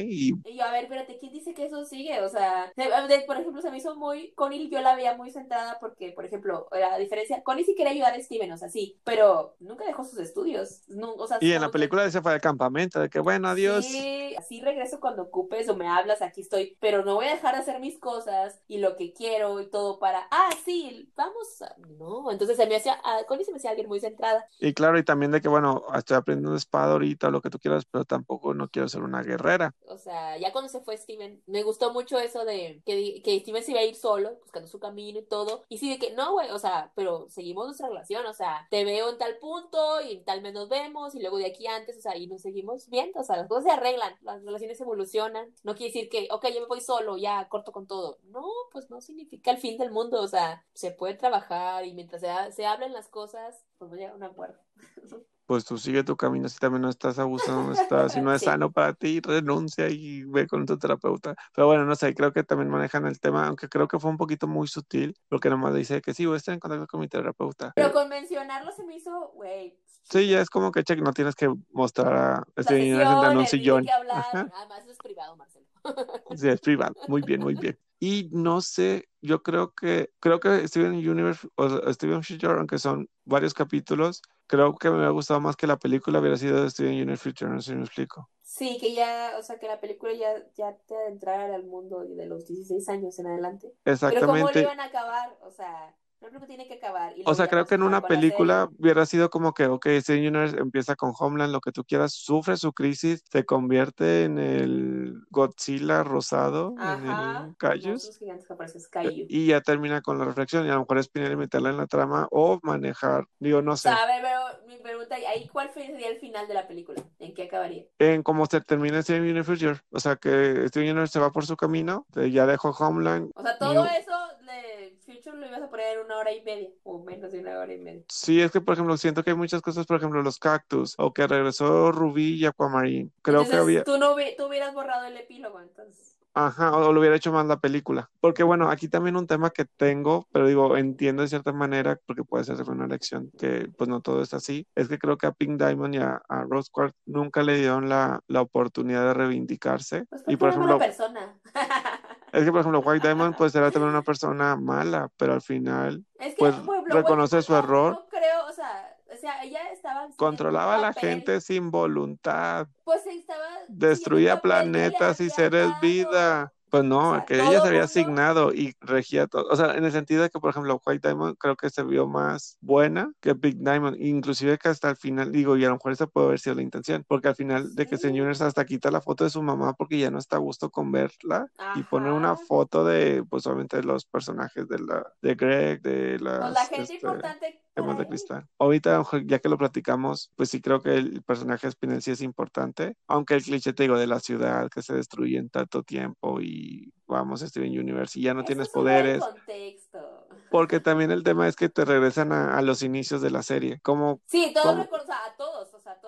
y Y yo, a ver, espérate, ¿quién dice que eso sigue? O sea, de- de- por ejemplo, se me hizo muy. Connie yo la veía muy centrada porque, por ejemplo, la diferencia. Connie sí quería ayudar a Steven, o sea, sí, pero nunca dejó sus estudios. No, o sea, Y en la como que- película se fue al campamento, de que bueno, adiós. Sí, así regreso cuando ocupes o me hablas, aquí estoy, pero no voy a dejar de hacer mis cosas y lo que quiero y todo para, ah, sí, vamos, a-". no, entonces se me hacía, a Connie se me hacía alguien muy centrada, Y claro, y también de que bueno, estoy aprendiendo espada ahorita, lo que tú quieras, pero tampoco no quiero ser una guerrera. O sea, ya cuando se fue Steven, me gustó mucho eso de que, que Steven se iba a ir solo, buscando su camino y todo, y sí, de que no, güey, o sea, pero seguimos nuestra relación, o sea, te veo en tal punto y tal mes nos vemos y luego de aquí antes, o sea, y nos seguimos viendo, o sea, las cosas se arreglan, las relaciones evolucionan, no quiere decir que, ok, yo me voy solo, ya corto con todo, no, pues no significa el fin del mundo, o sea, se puede trabajar y mientras se, se hablen las cosas, pues voy a un acuerdo. Pues tú sigue tu camino, si también no estás abusando, no estás, si no es Sí. sano para ti, renuncia y ve con tu terapeuta. Pero bueno, no sé, creo que también manejan el tema, aunque creo que fue un poquito muy sutil, porque nomás dice que sí, voy a estar en contacto con mi terapeuta. Pero con mencionarlo se me hizo, güey. Sí, ya es como que check, no tienes que mostrar a este niño sentado en un sillón. qué hablar. Además, es privado, Marcelo. Sí, es privado. Muy bien, muy bien. Y no sé, yo creo que, creo que Steven Universe o Steven Future, aunque son varios capítulos, creo que me ha gustado más que la película hubiera sido de Steven Universe Future, no sé si me explico. Sí, que ya, o sea, que la película ya, ya te adentrara al mundo de los 16 años en adelante. Pero ¿cómo lo Exactamente. iban a acabar? O sea, la película tiene que acabar. Y O sea, creo que en una película hubiera sido como que, ok, Steven Universe empieza con Homeland, lo que tú quieras, sufre su crisis, se convierte en el Godzilla rosado, en el que aparecen, Kaiju. y ya termina con la reflexión, y a lo mejor es Pinel meterla en la trama o manejar, digo, no sé. Pero, pregunta ahí, ¿cuál sería el final de la película? ¿En qué acabaría? En cómo se termina Steven Universe, o sea que Steven Universe se va por su camino, eh, ya dejó Homeland. O sea, todo eso de Future lo ibas a poner en una hora y media, o menos de una hora y media. Sí, es que por ejemplo siento que hay muchas cosas, por ejemplo los cactus, o que regresó Rubí y Aquamarine. Creo Entonces, que había... tú, no, tú hubieras borrado el epílogo, entonces. Ajá, o lo hubiera hecho más la película. Porque bueno, aquí también un tema que tengo, pero digo, entiendo de cierta manera, porque puede ser una elección que pues no todo es así, es que creo que a Pink Diamond y a, a Rose Quartz nunca le dieron la, la oportunidad de reivindicarse. Pues Y por ejemplo, persona. es que por ejemplo White Diamond pues era también una persona mala, pero al final Es que, pues ejemplo, reconoce su no- error. No creo, o sea, o sea, ella estaba controlaba a la gente sin voluntad, Pues estaba destruía planetas y seres vida. Pues no, O sea, que ella se había mundo- asignado y regía todo. O sea, en el sentido de que, por ejemplo, White Diamond creo que se vio más buena que Big Diamond. Inclusive que hasta el final, digo, y a lo mejor esa puede haber sido la intención, porque al final de que Sí. señores hasta quita la foto de su mamá porque ya no está a gusto con verla y pone una foto de, pues obviamente, de los personajes de la, de Greg, de Pues las, la gente este, importante De cristal. Ahorita, ya que lo platicamos, pues sí creo que el personaje de Spinel sí es importante, aunque el cliché, te digo, de la ciudad que se destruye en tanto tiempo y vamos, Steven Universe y ya no Eso tienes poderes, porque también el tema es que te regresan a, a los inicios de la serie, como, Sí, todos ¿Cómo?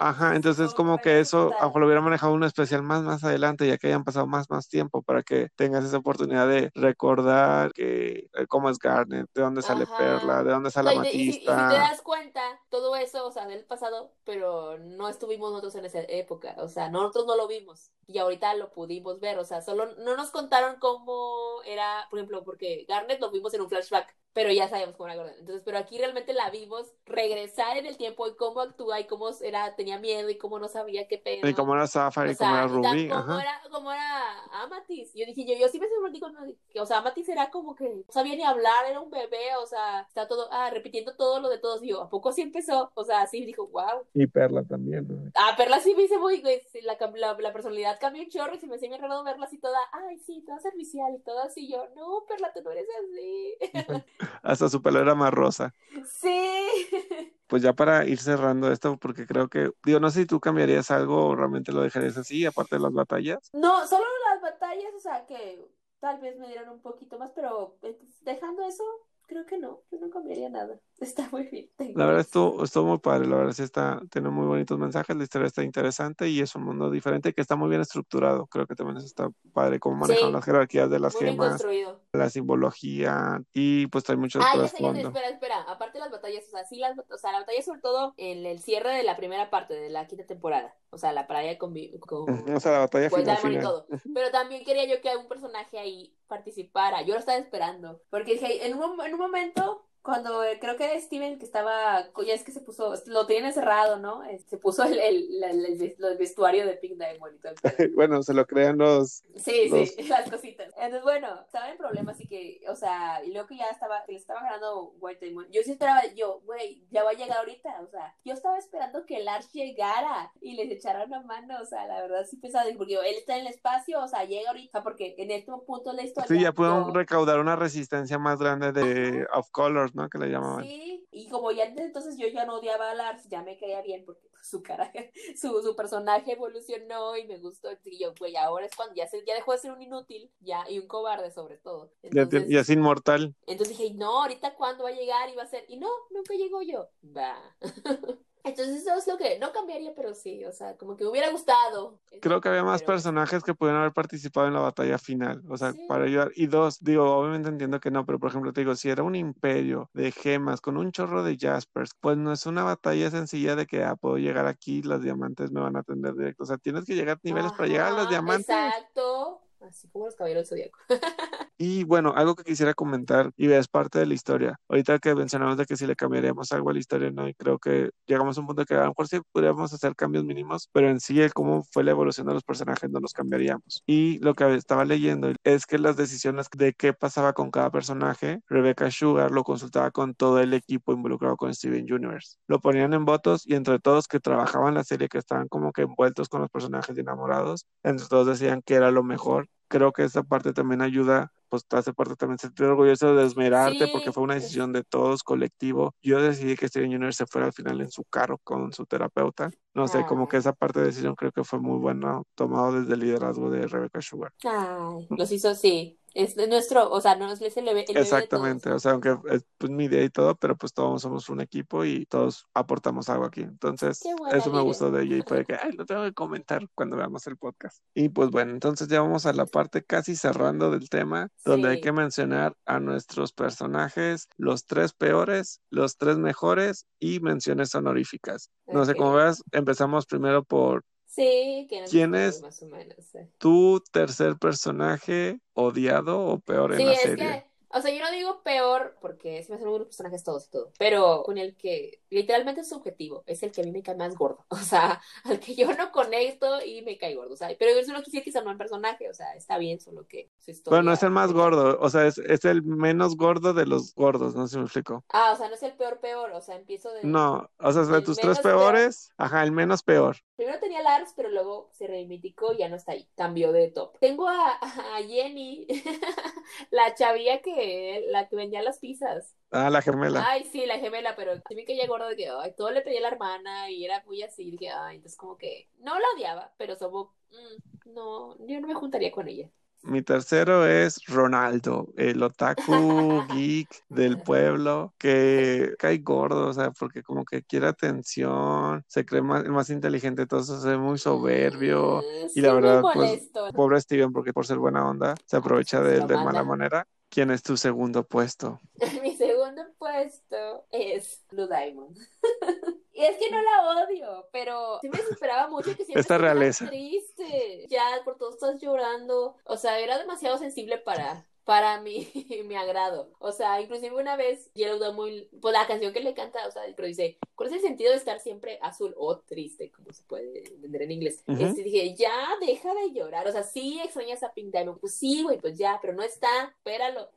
Ajá, entonces como que eso, a lo hubiera manejado un especial más más adelante, ya que hayan pasado más más tiempo para que tengas esa oportunidad de recordar que eh, cómo es Garnet, de dónde sale Ajá. Perla, de dónde sale No, y, y si, y si te Amatista. das cuenta, todo eso, o sea, del pasado, pero no estuvimos nosotros en esa época, o sea, nosotros no lo vimos y ahorita lo pudimos ver, o sea, solo no nos contaron cómo era, por ejemplo, porque Garnet lo vimos en un flashback, pero ya sabíamos cómo era Garnet. Entonces, pero aquí realmente la vimos regresar en el tiempo y cómo actúa y cómo era, tenía miedo y cómo no sabía qué pedo. Y como era Safari, O como sea, era y Ruby, ajá. era, como era Amatis. Yo dije, yo, yo sí me sorprendí con que, o sea, Amatis era como que no sabía ni hablar, era un bebé, o sea, está todo, ah, repitiendo todo lo de todos. Y yo, ¿a poco sí empezó? O sea, sí dijo, wow. Y Perla también, ¿no? Ah, Perla sí me hice muy, güey, la, la, la personalidad cambió un chorro y se me hacía bien raro verla así toda, ay, sí, toda servicial y todo así. Yo, no, Perla, tú no eres así. Hasta su pelo era más rosa. sí. Pues ya para ir cerrando esto, porque creo que, digo, no sé si tú cambiarías algo o realmente lo dejarías así, aparte de las batallas. No, solo las batallas, o sea, que tal vez me dieron un poquito más, pero eh, dejando eso, creo que no, yo no cambiaría nada. Está muy bien. La verdad estuvo, estuvo muy padre, la verdad sí está, tiene muy bonitos mensajes, la historia está interesante y es un mundo diferente que está muy bien estructurado. Creo que también está padre cómo manejan Sí. las jerarquías de las Muy bien gemas, construido. La simbología y pues hay mucho Ah, ya sé, ya sé, trasfondo. espera, espera. Aparte de las batallas, o sea, sí las, o sea, la batalla sobre todo en el cierre de la primera parte de la quinta temporada. O sea, la playa con, con O sea, la batalla pues, final, y todo. Pero también quería yo que un personaje ahí participara. Yo lo estaba esperando. Porque dije, en un, en un momento, cuando eh, creo que Steven, que estaba, ya es que se puso, lo tenían encerrado, ¿no? Eh, Se puso el, el, el- el ves- el vestuario de Pink Diamond y todo el. Bueno, se lo crean los... Sí, Los- sí, las cositas. Entonces, bueno, estaba en problemas, así que, o sea, y luego que ya estaba, que le estaba ganando White Diamond, yo sí esperaba, yo, güey, ya va a llegar ahorita, o sea, yo estaba esperando que Lars llegara y les echara una mano, o sea, la verdad sí pensaba, porque él está en el espacio, o sea, llega ahorita, porque en este punto de la historia. Sí, ya pudieron yo- recaudar una resistencia más grande de Of ¿no? Que le llamaban. Sí, y como ya entonces yo ya no odiaba a Lars, ya me caía bien porque su cara, su, su personaje evolucionó y me gustó. Y yo, güey, ahora es cuando ya, se, ya dejó de ser un inútil ya y un cobarde sobre todo. Ya, Entonces, ya es inmortal. entonces dije, no, ahorita cuándo va a llegar y va a ser. Y no, nunca llegó yo. Va. Entonces eso es lo que no cambiaría, pero sí, o sea, como que me hubiera gustado. Creo que había más Pero- personajes que pudieron haber participado en la batalla final, o sea, Sí. para ayudar. Y dos, digo, obviamente entiendo que no, pero por ejemplo, te digo, si era un imperio de gemas con un chorro de jaspers, pues no es una batalla sencilla de que, ah, puedo llegar aquí, los diamantes me van a atender directo. O sea, tienes que llegar a niveles para llegar a los Ajá, diamantes. Exacto. Así como los caballeros del zodiaco. Y bueno, algo que quisiera comentar y es parte de la historia. Ahorita que mencionamos de que si le cambiaríamos algo a la historia, no, y creo que llegamos a un punto que a lo mejor sí podríamos hacer cambios mínimos, pero en sí el cómo fue la evolución de los personajes no los cambiaríamos. Y lo que estaba leyendo es que las decisiones de qué pasaba con cada personaje, Rebecca Sugar lo consultaba con todo el equipo involucrado con Steven Universe. Lo ponían en votos y entre todos que trabajaban la serie, que estaban como que envueltos con los personajes y enamorados, entre todos decían que era lo mejor creo que esa parte también ayuda pues hace parte también sentir orgulloso de esmerarte Sí, porque fue una decisión de todos, colectivo. Yo decidí que Steven Junior se fuera al final en su carro con su terapeuta. No sé, como que esa parte de decisión creo que fue muy buena, tomado desde el liderazgo de Rebecca Sugar. Ay, los hizo, sí. Es de nuestro, o sea, no es el, el bebé de todos. Exactamente, o sea, aunque es pues, mi idea y todo, pero pues todos somos un equipo y todos aportamos algo aquí. Entonces, eso me gustó de ella y fue que, ay, lo tengo que comentar cuando veamos el podcast. Y pues bueno, entonces ya vamos a la parte casi cerrando del tema, donde hay que mencionar a nuestros personajes, los tres peores, los tres mejores y menciones honoríficas. No sé, como Ok. veas, empezamos primero por Sí, que no ¿Quién es? Más o menos. tu tercer personaje odiado o peor en Sí, la es serie. que, o sea, yo no digo peor porque se me hacen unos personajes todos y todo, pero con el que literalmente es subjetivo, es el que a mí me cae más gordo, o sea, al que yo no conecto y me cae gordo, o sea, pero eso no quisiera que sea un mal personaje, o sea, está bien, solo que su historia. Bueno, es el más gordo, o sea, es, es el menos gordo de los gordos, no sé si me explico. Ah, o sea, no es el peor peor, o sea, empiezo de... No, o sea, de El tus tres peor. peores, ajá, el menos peor. Primero tenía Lars, pero luego se reivindicó y ya no está ahí. Cambió de top. Tengo a, a Jenny, la chavilla que, la que vendía las pizzas. Ah, la gemela. Ay, sí, la gemela, pero a mí que ella gorda de que, ay, todo le pedía a la hermana y era muy así. y Dije, ay, entonces como que no la odiaba, pero somos, mm, no, yo no me juntaría con ella. Mi tercero es Ronaldo, el otaku geek del pueblo, que cae gordo, o sea, porque como que quiere atención, se cree más, más inteligente, se ve muy soberbio. Mm, Y sí, la verdad, pues, pobre Steven, porque por ser buena onda, se aprovecha de él de mala manera. ¿Quién es tu segundo puesto? Mi segundo puesto es Blue Diamond. Y es que no la odio, pero sí me desesperaba mucho que siempre Esta realeza. triste. Ya por todo estás llorando. O sea, era demasiado sensible para, para mi, mi agrado. O sea, inclusive una vez Yellow muy pues la canción que le canta, o sea, pero dice, ¿cuál es el sentido de estar siempre azul o triste, como se puede vender en inglés? Este, dije, ya, deja de llorar. O sea, sí extrañas a Pink Diamond. Pues sí, güey, pues ya, pero no está. Espéralo.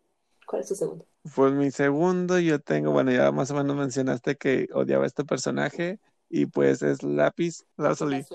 ¿Cuál es tu segundo? Pues mi segundo, yo tengo, bueno, ya más o menos mencionaste que odiaba a este personaje y pues es Lápiz Lazuli.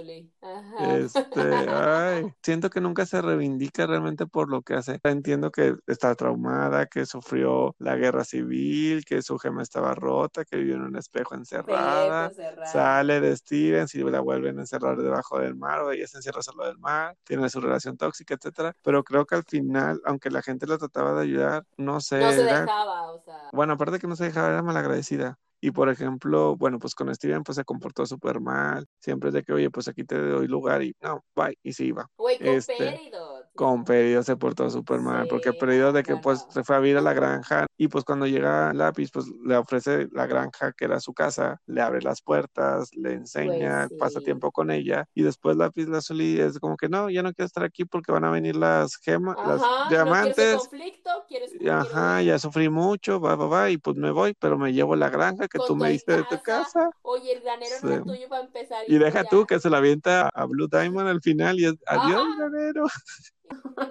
Este, ay, siento que nunca se reivindica realmente por lo que hace. Entiendo que está traumada, que sufrió la guerra civil, que su gema estaba rota, que vivió en un espejo encerrada. Sale de Steven, si la vuelven a encerrar debajo del mar o ella se encierra solo del mar, tiene su relación tóxica, etcétera. Pero creo que al final, aunque la gente la trataba de ayudar, no sé, No se era- dejaba, o sea. bueno, aparte que no se dejaba, era malagradecida. Y por ejemplo, bueno, pues con Steven pues se comportó súper mal. Siempre es de que, oye, pues aquí te doy lugar y no, bye, y se iba. Güey, este. Con Peridot se portó súper mal, porque Sí, Peridot de que no, pues no. se fue a vivir a la granja y pues cuando llega Lápiz pues le ofrece la granja que era su casa, le abre las puertas, le enseña, Pues, pasa sí. tiempo con ella y después Lápiz Lazuli es como que no, ya no quiero estar aquí porque van a venir las gemas, las Ajá, no diamantes. ese conflicto, quieres Y, Ajá, ya sufrí mucho, va, va, va, y pues me voy, pero me llevo la granja que tú me diste de tu casa. Oye, el granero no era Sí. tuyo para empezar. Y deja ya. tú que se la avienta a Blue Diamond al final y es adiós, Ajá. granero.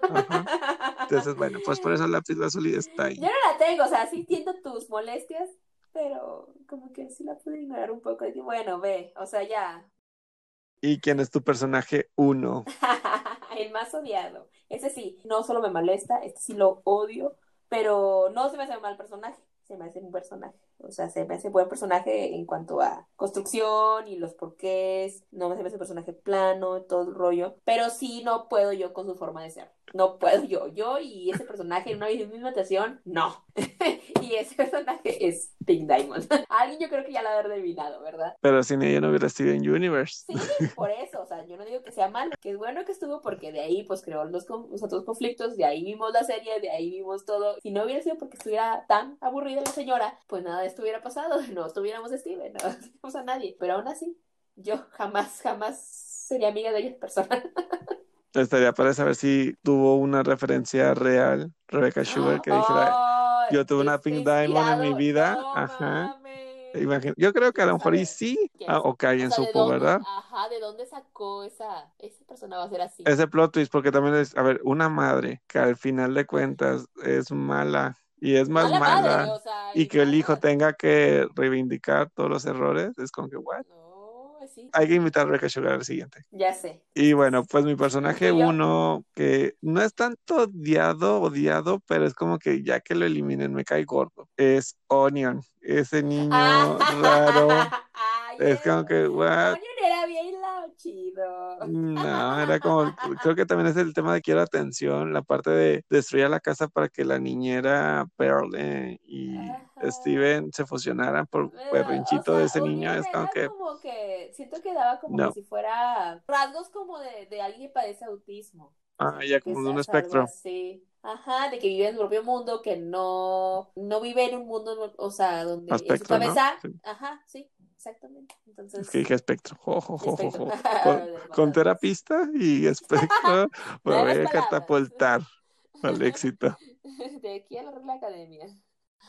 Ajá. Entonces, bueno, pues por eso Lápiz Lazuli está ahí. Yo no la tengo, o sea, sí entiendo tus molestias, pero como que sí la pude ignorar un poco. Dije, bueno, ve, o sea, ya. ¿Y quién es tu personaje uno? El más odiado. Ese sí, no solo me molesta, este sí lo odio, pero no se me hace un mal personaje, se me hace un personaje. O sea, se me hace buen personaje en cuanto a construcción y los porqués. No se me hace un personaje plano, todo el rollo. Pero sí no puedo yo con su forma de ser. No puedo yo. Yo y ese personaje en una misma actuación, no. y ese personaje es Pink Diamond. Alguien yo creo que ya lo ha adivinado, ¿verdad? Pero sin ella no hubiera sido en Universe. Sí, por eso, o sea, yo no digo que sea malo, que es bueno que estuvo porque de ahí pues creó los, los otros conflictos, de ahí vimos la serie, de ahí vimos todo. Si no hubiera sido porque estuviera tan aburrida la señora, pues nada de esto hubiera pasado, no estuviéramos Steven, no tuviéramos a nadie. Pero aún así, yo jamás, jamás sería amiga de ella personal. Estaría para saber si tuvo una referencia real, Rebecca Sugar, que dijera, Ay, yo tuve una Pink Diamond en mi vida. no Ajá. mames. Imagina- Yo creo que a lo mejor y ¿Quién sí, ¿Quién ah, o que alguien O sea, ¿de supo, dónde- ¿verdad? Ajá, ¿de dónde sacó esa, esa persona va a ser así? Ese plot twist, porque también es, a ver, una madre que al final de cuentas es mala y es más Mala madre, o sea, y que el hijo tenga que reivindicar todos los errores, es como que, what? No, sí. Hay que invitar a Rebecca Sugar al siguiente. Ya sé. Y bueno, pues mi personaje uno, que no es tanto odiado, odiado, pero es como que ya que lo eliminen me cae gordo, es Onion. Ese niño raro. Ay, Es como que, what? Onion chido. No, era como, creo que también es el tema de quiero atención, la parte de destruir la casa para que la niñera Pearl eh, y Ajá. Steven se fusionaran por berrinchito o sea, de ese niño. Es como que, como que siento que daba como No. que si fuera rasgos como de, de alguien que padece autismo. ah, ya como de un espectro. así. Ajá, de que vive en su propio mundo, que no, no vive en un mundo, o sea, donde en su cabeza, Sí. ajá, sí, exactamente. Entonces, Es que dije espectro. Jo, jo, jo, jo, espectro. jo. Con, con terapista y espectro me voy a catapultar al éxito. De aquí a la Real Academia.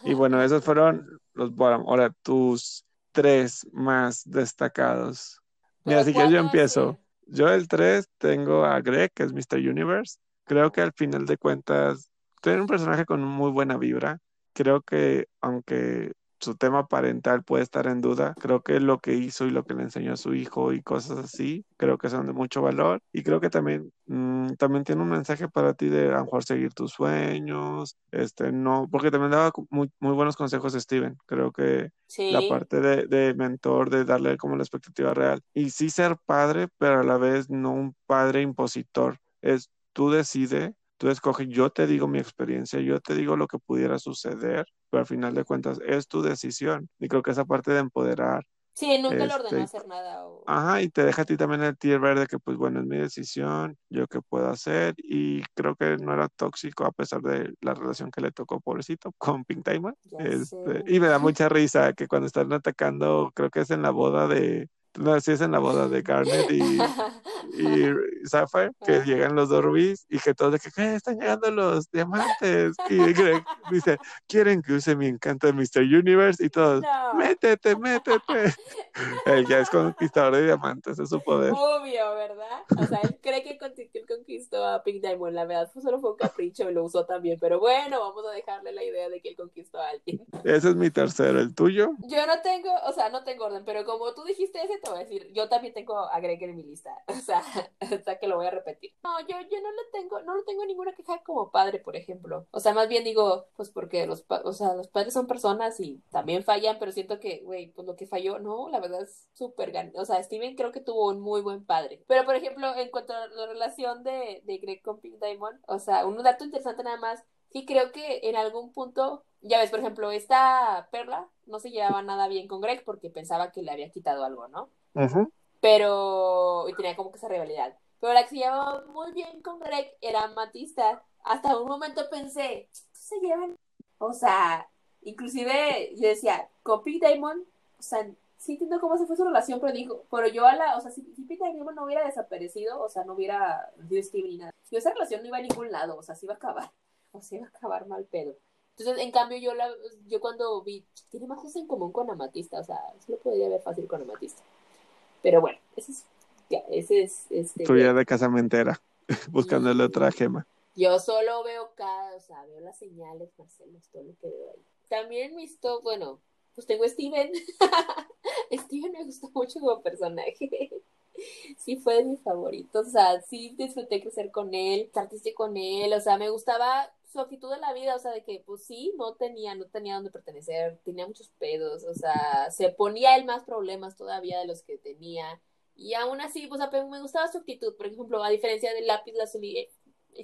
Y bueno, esos fueron los bottom. Ahora, tus tres más destacados. Mira, si quieres yo ¿cuál va a empiezo. Yo el 3 tengo a Greg, que es Mr. Universe. Creo que al final de cuentas tiene un personaje con muy buena vibra. Creo que aunque su tema parental puede estar en duda, creo que lo que hizo y lo que le enseñó a su hijo y cosas así, creo que son de mucho valor. Y creo que también, mm, también tiene un mensaje para ti de a lo mejor seguir tus sueños, este, no, porque también daba muy, muy buenos consejos Steven. Creo que Sí. la parte de, de mentor, de darle como la expectativa real. Y sí ser padre, pero a la vez no un padre impositor. Es tú decide, tú escoges, yo te digo mi experiencia, yo te digo lo que pudiera suceder, pero al final de cuentas es tu decisión. Y creo que esa parte de empoderar. Sí, nunca le ordenó Este, hacer nada. o- Ajá, y te deja a ti también el tier verde que pues bueno, es mi decisión, yo qué puedo hacer y creo que no era tóxico a pesar de la relación que le tocó pobrecito con Pink. Ya Este, y me da mucha risa que cuando están atacando, creo que es en la boda de, no, sí es en la boda de Garnet y, y Sapphire, que llegan los dos rubíes y que todos de que "¿Qué? están llegando los diamantes. Y Greg dice, ¿quieren que use mi encanto de Mr. Universe? Y todos, No. métete, métete. Él ya es conquistador de diamantes, es su poder. Obvio, ¿verdad? O sea, él cree que él conquistó a Pink Diamond, la verdad, pues solo fue un capricho y lo usó también, pero bueno, vamos a dejarle la idea de que él conquistó a alguien. Ese es mi tercero, el tuyo. Yo no tengo, o sea, no tengo orden, pero como tú dijiste ese, te voy a decir, yo también tengo a Greg en mi lista, o sea, o sea que lo voy a repetir. No, yo, yo no le tengo, no le tengo ninguna queja como padre, por ejemplo. O sea, más bien digo, pues porque los, o sea, los padres son personas y también fallan, pero siento que, güey, pues lo que falló, no, la verdad es súper gan- O sea, Steven creo que tuvo un muy buen padre. Pero, por ejemplo, en cuanto a la relación de, de Greg con Pink Diamond, o sea, un dato interesante nada más, sí creo que en algún punto, ya ves, por ejemplo, esta Perla no se llevaba nada bien con Greg porque pensaba que le había quitado algo, ¿no? Pero, y tenía como que esa rivalidad. Pero la que se llevaba muy bien con Greg era Matista. Hasta un momento pensé, se llevan, o sea, inclusive yo decía, con Pete Damon, o sea, sí entiendo cómo se fue su relación, pero dijo, pero yo a la, o sea, si, si Pete Damon no hubiera desaparecido, o sea, no hubiera sido Steve ni nada, yo esa relación no iba a ningún lado, o sea, se iba a acabar, o sea, iba a acabar mal pedo. Entonces, en cambio, yo la, yo cuando vi, tiene más cosas en común con Amatista, o sea, eso lo podría ver fácil con Amatista. Pero bueno, ese es, ya, ese es, este, Tuya de casamentera, buscándole otra gema. yo solo veo cada, o sea, veo las señales, Marcelo, todo lo que veo ahí. También visto, bueno, pues tengo a Steven. Steven me gustó mucho como personaje. Sí fue de mis favoritos, o sea, sí disfruté crecer con él, estar triste con él, o sea, me gustaba su actitud de la vida, o sea, de que pues sí, no tenía, no tenía dónde pertenecer, tenía muchos pedos, o sea, se ponía él más problemas todavía de los que tenía, y aún así, pues me gustaba su actitud, por ejemplo, a diferencia del lápiz lazuli, eh,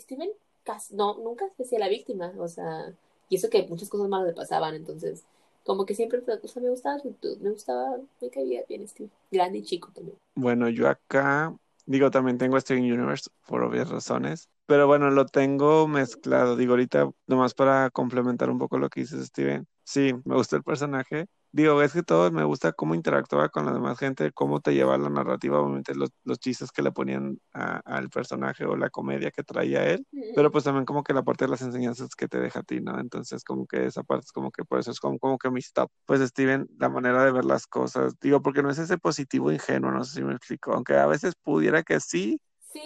Steven casi, no, nunca se hacía la víctima, o sea, y eso que muchas cosas malas le pasaban, entonces, como que siempre, o sea, me gustaba su actitud, me gustaba, me caía bien Steven, grande y chico también. Bueno, yo acá, digo, también tengo Steven Universe por obvias razones, pero bueno, lo tengo mezclado. Digo, ahorita, nomás para complementar un poco lo que dices, Steven. Sí, me gusta el personaje. Digo, es que todo me gusta cómo interactuaba con la demás gente, cómo te lleva la narrativa, obviamente los, los chistes que le ponían al personaje o la comedia que traía él, pero pues también como que la parte de las enseñanzas que te deja a ti, ¿no? Entonces como que esa parte es como que por eso es como, como que mi stop. Pues Steven, la manera de ver las cosas, digo, porque no es ese positivo ingenuo, no sé si me explico, aunque a veces pudiera que sí, Sí,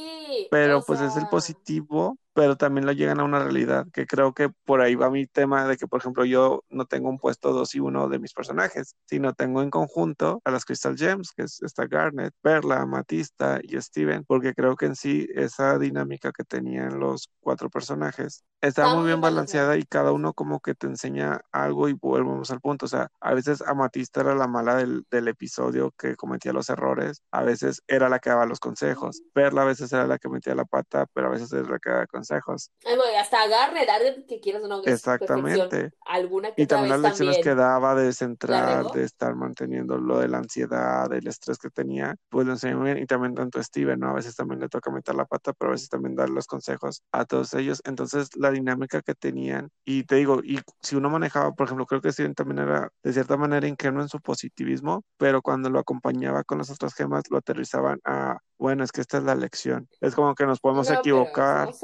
pero pues es el sea, positivo, pero también lo llegan a una realidad, que creo que por ahí va mi tema de que, por ejemplo, yo no tengo un puesto dos y uno de mis personajes, sino tengo en conjunto a las Crystal Gems, que es esta Garnet, Perla, Matista y Steven, porque creo que en sí esa dinámica que tenían los cuatro personajes estaba muy bien balanceada y cada uno como que te enseña algo y volvemos al punto, o sea, a veces Amatista era la mala del, del episodio que cometía los errores, a veces era la que daba los consejos, Perla a veces era la que metía la pata, pero a veces que daba consejos. Ay, bueno, hasta agarre, darle que quieras o no. es Exactamente. Alguna que Y también las lecciones que daba de ¿La centrar, de estar manteniendo lo de la ansiedad, del estrés que tenía, pues lo enseñó bien. Y también tanto Steven, ¿no? A veces también le toca meter la pata, pero a veces también dar los consejos a todos ellos. Entonces, la dinámica que tenían, y te digo, y si uno manejaba, por ejemplo, creo que Steven también era de cierta manera ingenuo en su positivismo, pero cuando lo acompañaba con las otras gemas, lo aterrizaban a, bueno, es que esta es la lección. Es como que nos podemos No, equivocar,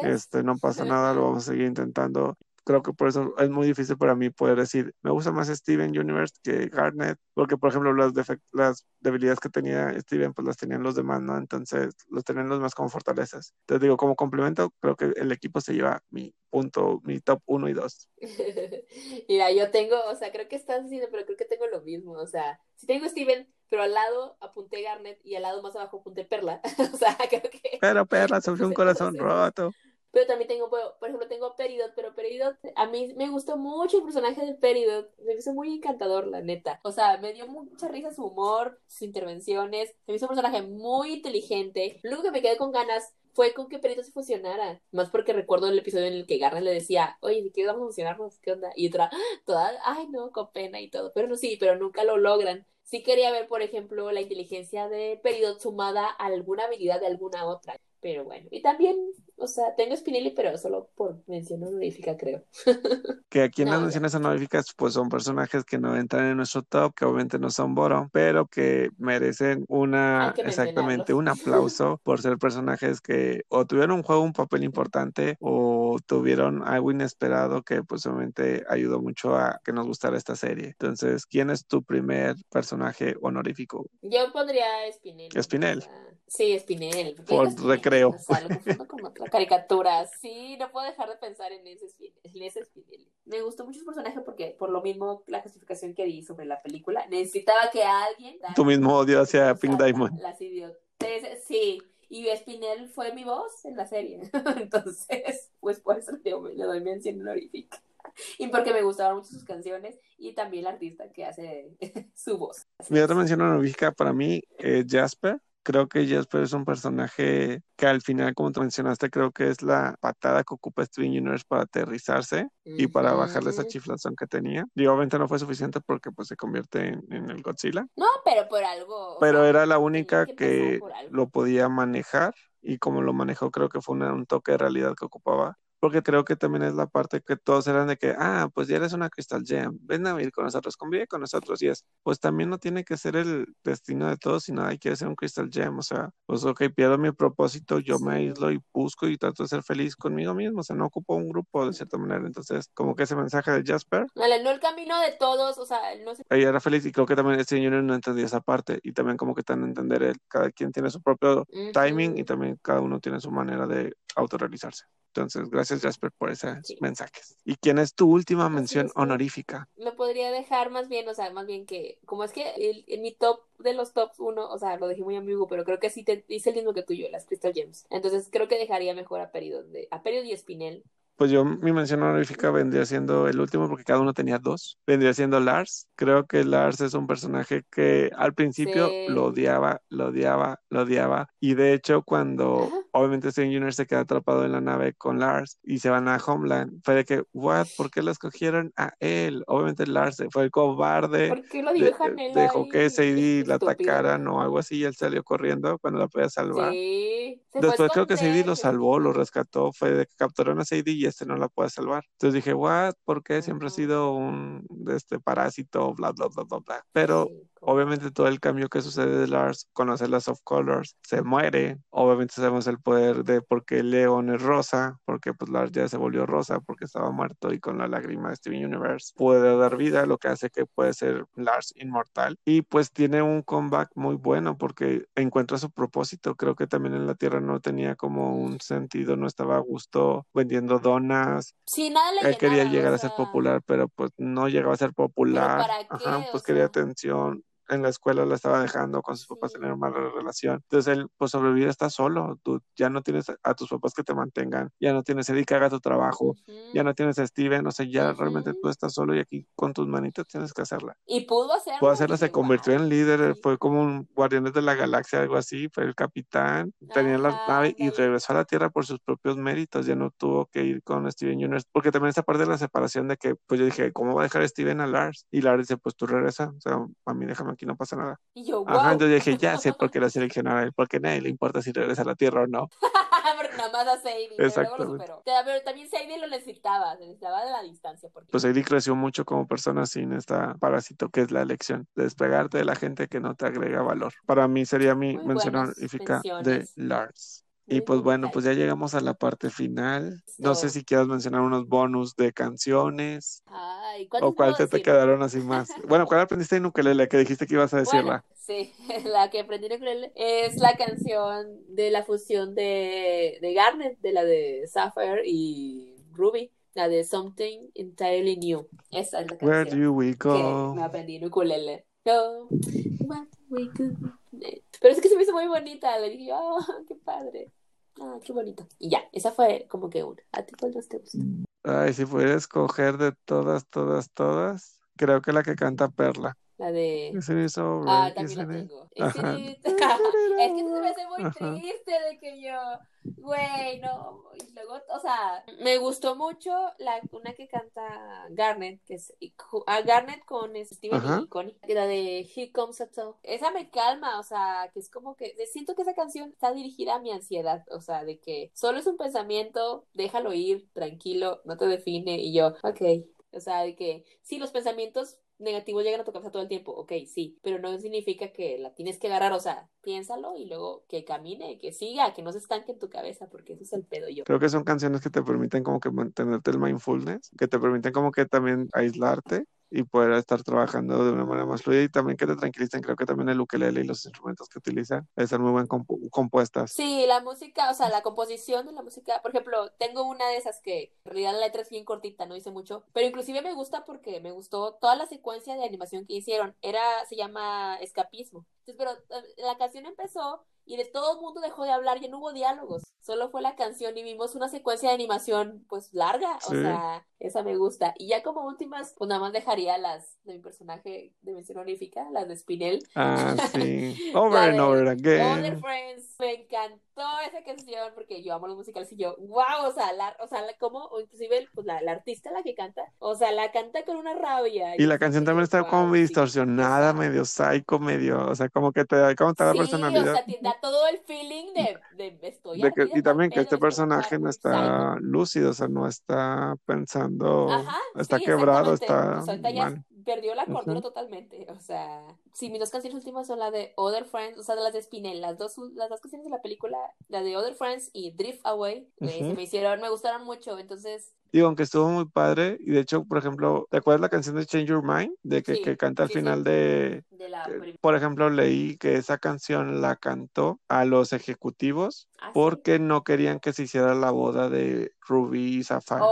este, no pasa nada, lo vamos a seguir intentando. Creo que por eso es muy difícil para mí poder decir, me gusta más Steven Universe que Garnet, porque por ejemplo las, las debilidades que tenía Steven, pues las tenían los demás, ¿no? Entonces los tenían los más como fortalezas. Entonces digo, como complemento, creo que el equipo se lleva mi punto, mi top 1 y 2. Mira, yo tengo, o sea, creo que estás diciendo, pero creo que tengo lo mismo. O sea, si tengo Steven, pero al lado apunté Garnet y al lado más abajo apunté Perla. O sea, creo que. Pero perra, sufrió un corazón roto. Pero también tengo, por ejemplo, tengo Peridot, pero Peridot, a mí me gustó mucho el personaje de Peridot. Me hizo muy encantador, la neta. O sea, me dio mucha risa su humor, sus intervenciones. Se me hizo un personaje muy inteligente. Lo único que me quedé con ganas fue con que Peridot se fusionara. Más porque recuerdo el episodio en el que Garnet le decía, oye, ¿de qué vamos a fusionarnos? ¿Qué onda? Y otra, toda, ay, no, con pena y todo. Pero no, sí, pero nunca lo logran. Sí quería ver, por ejemplo, la inteligencia de Peridot sumada a alguna habilidad de alguna otra. Pero bueno, y también, o sea, tengo Spinelli, pero solo por mención honorífica, creo. Que aquí en No, las menciones honoríficas, pues son personajes que no entran en nuestro top, que obviamente no son bottom, pero que merecen una, que exactamente, un aplauso por ser personajes que o tuvieron un juego, un papel importante, o tuvieron algo inesperado que pues obviamente ayudó mucho a que nos gustara esta serie. Entonces, ¿quién es tu primer personaje honorífico? Yo pondría Spinelli. Spinel. o sea, sí, Spinel. porque Por recreo. O sea, lo con otra caricatura. Sí, no puedo dejar de pensar en ese, en ese Spinelli. Me gustó mucho su personaje porque, por lo mismo, la clasificación que di sobre la película, necesitaba que alguien... Tu mismo odio hacia Pink Diamond. la- Las idioteces, sí. Y Spinel fue mi voz en la serie. Entonces, pues por eso le doy, le doy mención honorífica. Y porque me gustaban mucho sus canciones y también el artista que hace su voz. Mi otra mención honorífica para mí es Jasper. Creo que Jasper es un personaje que al final, como tú mencionaste, creo que es la patada que ocupa Steven Universe para aterrizarse y para bajarle esa Ujú. chiflazón que tenía. Y obviamente no fue suficiente porque pues se convierte en, en el Godzilla. No, pero por algo. Pero sea, era la única que lo podía manejar y como lo manejó creo que fue una- un toque de realidad que ocupaba. Porque creo que también es la parte que todos eran de que, ah, pues ya eres una Crystal Gem, ven a vivir con nosotros, convive con nosotros. Y es, pues también no tiene que ser el destino de todos, sino hay que ser un Crystal Gem. O sea, pues ok, pierdo mi propósito, yo me aíslo y busco y trato de ser feliz conmigo mismo. O sea, no ocupo un grupo de cierta manera. Entonces, como que ese mensaje de Jasper, Vale, no el camino de todos, o sea, no sé. ella era feliz y creo que también este Junior no entendía esa parte y también como que tan entender el, cada quien tiene su propio timing y también cada uno tiene su manera de autorrealizarse. Entonces, gracias Jasper por esos Sí. mensajes. ¿Y quién es tu última mención sí. honorífica? Lo podría dejar más bien, o sea, más bien que, como es que el- en mi top de los tops uno, o sea, lo dejé muy ambiguo, pero creo que sí te hice el mismo que tuyo, las Crystal Gems. Entonces creo que dejaría mejor a Peridot, de, a Peridot y Spinel. Pues yo, mi mención honorífica vendría siendo el último porque cada uno tenía dos. Vendría siendo Lars. Creo que Lars es un personaje que al principio Sí. lo odiaba, lo odiaba, lo odiaba. Y de hecho, cuando Ajá. Obviamente Junior se queda atrapado en la nave con Lars y se van a Homeland, fue de que, ¿what? ¿Por qué lo escogieron a él? Obviamente Lars fue el cobarde. ¿Por qué lo de- dibujan él dejó que? Sadie la atacaran o algo así y él salió corriendo cuando la podía salvar. Sí. Después creo que Sadie lo salvó, lo rescató, fue de que capturaron a Sadie y este no la puede salvar. Entonces dije, what, ¿por qué siempre ha sido un de este parásito, bla, bla, bla, bla, bla? Pero Sí, obviamente todo el cambio que sucede de Lars, conocer las soft colors, se muere, obviamente sabemos el poder de por qué Leon es rosa, porque pues Lars ya se volvió rosa porque estaba muerto y con la lágrima de Steven Universe puede dar vida, lo que hace que puede ser Lars inmortal y pues tiene un comeback muy bueno porque encuentra su propósito, creo que también en la Tierra no tenía como un sentido, no estaba a gusto vendiendo donas, Sí, nada le él quería llegar o a ser popular, pero pues no llegaba a ser popular. para qué? Ajá, pues quería sea. atención. En la escuela la estaba dejando, con sus papás tenían mala relación. Entonces él, pues sobrevivir está solo. Tú ya no tienes a tus papás que te mantengan, ya no tienes a Eddie que haga tu trabajo, Ujú. ya no tienes a Steven, o sea, ya realmente Ujú. tú estás solo y aquí con tus manitas tienes que hacerla. Y pudo hacerlo. Puedo hacerla, se convirtió en líder, Sí. fue como un Guardianes de la Galaxia, algo así, fue el capitán, tenía la nave y regresó a la Tierra por sus propios méritos, ya no tuvo que ir con Steven Universe, porque también esa parte de la separación de que, pues yo dije, ¿cómo va a dejar Steven a Lars? Y Lars dice, pues tú regresa, o sea, a mí déjame aquí, no pasa nada. Y yo, wow. Ajá, entonces dije, ya sé por qué la seleccionaron él, porque a nadie le importa si regresa a la Tierra o no. Porque nada más a Sadie, pero luego lo Exactamente. superó. Pero también Sadie lo necesitaba, se necesitaba de la distancia. Porque... Pues Eddie creció mucho como persona sin esta parásito que es la elección, de despegarte de la gente que no te agrega valor. Para mí sería mi Muy mención honorífica de. Lars. Y pues bueno, pues ya llegamos a la parte final. No sé si quieras mencionar unos bonus de canciones Ay, ¿cuántos o cuál te, te quedaron así más. Bueno, ¿cuál aprendiste en ukelele que dijiste que ibas a decirla? Bueno, sí, la que aprendí en ukulele es la canción de la fusión de, de Garnet, de la de Sapphire y Ruby, la de Something Entirely New. Esa es la Where canción do we que go? me aprendí en ukulele. Oh, what we Pero es que se me hizo muy bonita, le dije, oh, qué padre. Ah, qué bonito. Y ya, esa fue como que una. ¿A ti cuál más te gusta? Ay, si pudiera escoger de todas, todas, todas, creo que la que canta Perla. La de... Ah, también la tengo. Es que se me hace muy Ajá. triste de que yo, güey, no. Y luego, o sea, me gustó mucho la una que canta Garnet, que es a Garnet con Steven Ajá. y Connie, la de Here Comes a Toe. Esa me calma, o sea, que es como que siento que esa canción está dirigida a mi ansiedad, o sea, de que solo es un pensamiento, déjalo ir, tranquilo, no te define. Y yo, ok. O sea, de que sí, los pensamientos negativos llegan a tu cabeza todo el tiempo, ok, sí, pero no significa que la tienes que agarrar, o sea, piénsalo y luego que camine, que siga, que no se estanque en tu cabeza, porque eso es el pedo yo. Creo que son canciones que te permiten como que mantenerte el mindfulness, que te permiten como que también aislarte y poder estar trabajando de una manera más fluida y también que te tranquilicen. Creo que también el ukelele y los instrumentos que utilizan están muy bien compu- compuestas. Sí, la música, o sea, la composición de la música, por ejemplo, tengo una de esas que en realidad la letra es bien cortita, no dice mucho, pero inclusive me gusta porque me gustó toda la secuencia de animación que hicieron, era, se llama Escapismo. Entonces, pero eh, la canción empezó y de todo el mundo dejó de hablar, ya no hubo diálogos, solo fue la canción y vimos una secuencia de animación pues larga, o Sí. sea, esa me gusta. Y ya como últimas, pues nada más dejaría las de mi personaje de mención honorífica, las de Spinel. Ah, sí. Over and over Other again. Friends, me encantó esa canción porque yo amo los musicales y yo, wow, o sea, la, o sea, la, como, o inclusive pues, la, la artista la que canta, o sea, la canta con una rabia. Y la canción también está como wow, sí, distorsionada, medio psycho, medio, o sea, como que te da como toda la Sí, personalidad. o sea, te da todo el feeling de, de estoy De que, ardida, y también que este personaje no está lúcido, o sea, no está pensando, Ajá, está sí, quebrado, está O sea, ahorita ya mal. perdió la cordura Ujú. totalmente. O sea, sí, mis dos canciones últimas son la de Other Friends, o sea, de las de Spinell, las dos, las dos canciones de la película, la de Other Friends y Drift Away, eh, se Ujú. me hicieron, me gustaron mucho. Entonces, Digo, aunque estuvo muy padre, y de hecho, por ejemplo, ¿te acuerdas la canción de Change Your Mind? De que, Sí, que canta al sí, sí. final de, de la que, prim- por ejemplo, leí que esa canción la cantó a los ejecutivos Ah, sí. porque no querían que se hiciera la boda de Ruby y Sapphire. ¡Ay,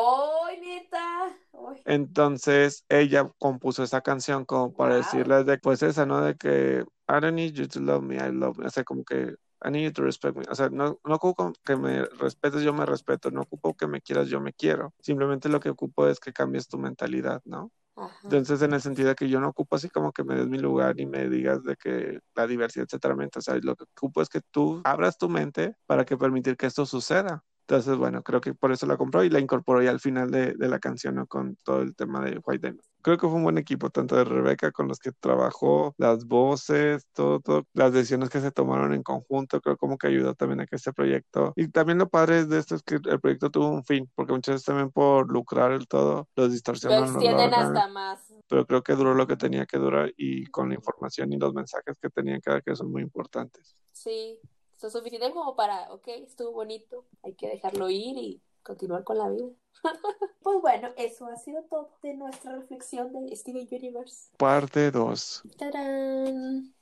Entonces ella compuso esa canción como para wow. decirles de, pues esa, ¿no? De que I don't need you to love me, I love me. O sea, como que I need you to respect me. O sea, no, no ocupo que me respetes, yo me respeto. No ocupo que me quieras, yo me quiero. Simplemente lo que ocupo es que cambies tu mentalidad, ¿no? Ajá. Entonces, en el sentido de que yo no ocupo así como que me des mi lugar y me digas de que la diversidad, etcétera. O sea, lo que ocupo es que tú abras tu mente para que permitir que esto suceda. Entonces, bueno, creo que por eso la compró y la incorporó ya al final de, de la canción, ¿no? Con todo el tema de White Diamond. Creo que fue un buen equipo, tanto de Rebeca con los que trabajó, las voces, todo, todo, las decisiones que se tomaron en conjunto, creo como que ayudó también a que este proyecto, y también lo padre de esto es que el proyecto tuvo un fin, porque muchas veces también por lucrar el todo, los Lo distorsionan. lo extienden hasta más. pero creo que duró lo que tenía que durar y con la información y los mensajes que tenían que dar que son muy importantes. Sí, lo suficiente como para, ok, estuvo bonito, hay que dejarlo ir y continuar con la vida. Pues bueno, eso ha sido todo de nuestra reflexión de Steven Universe. Parte 2. ¡Tarán!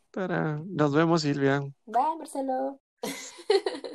Nos vemos, Silvia. Bye, Marcelo.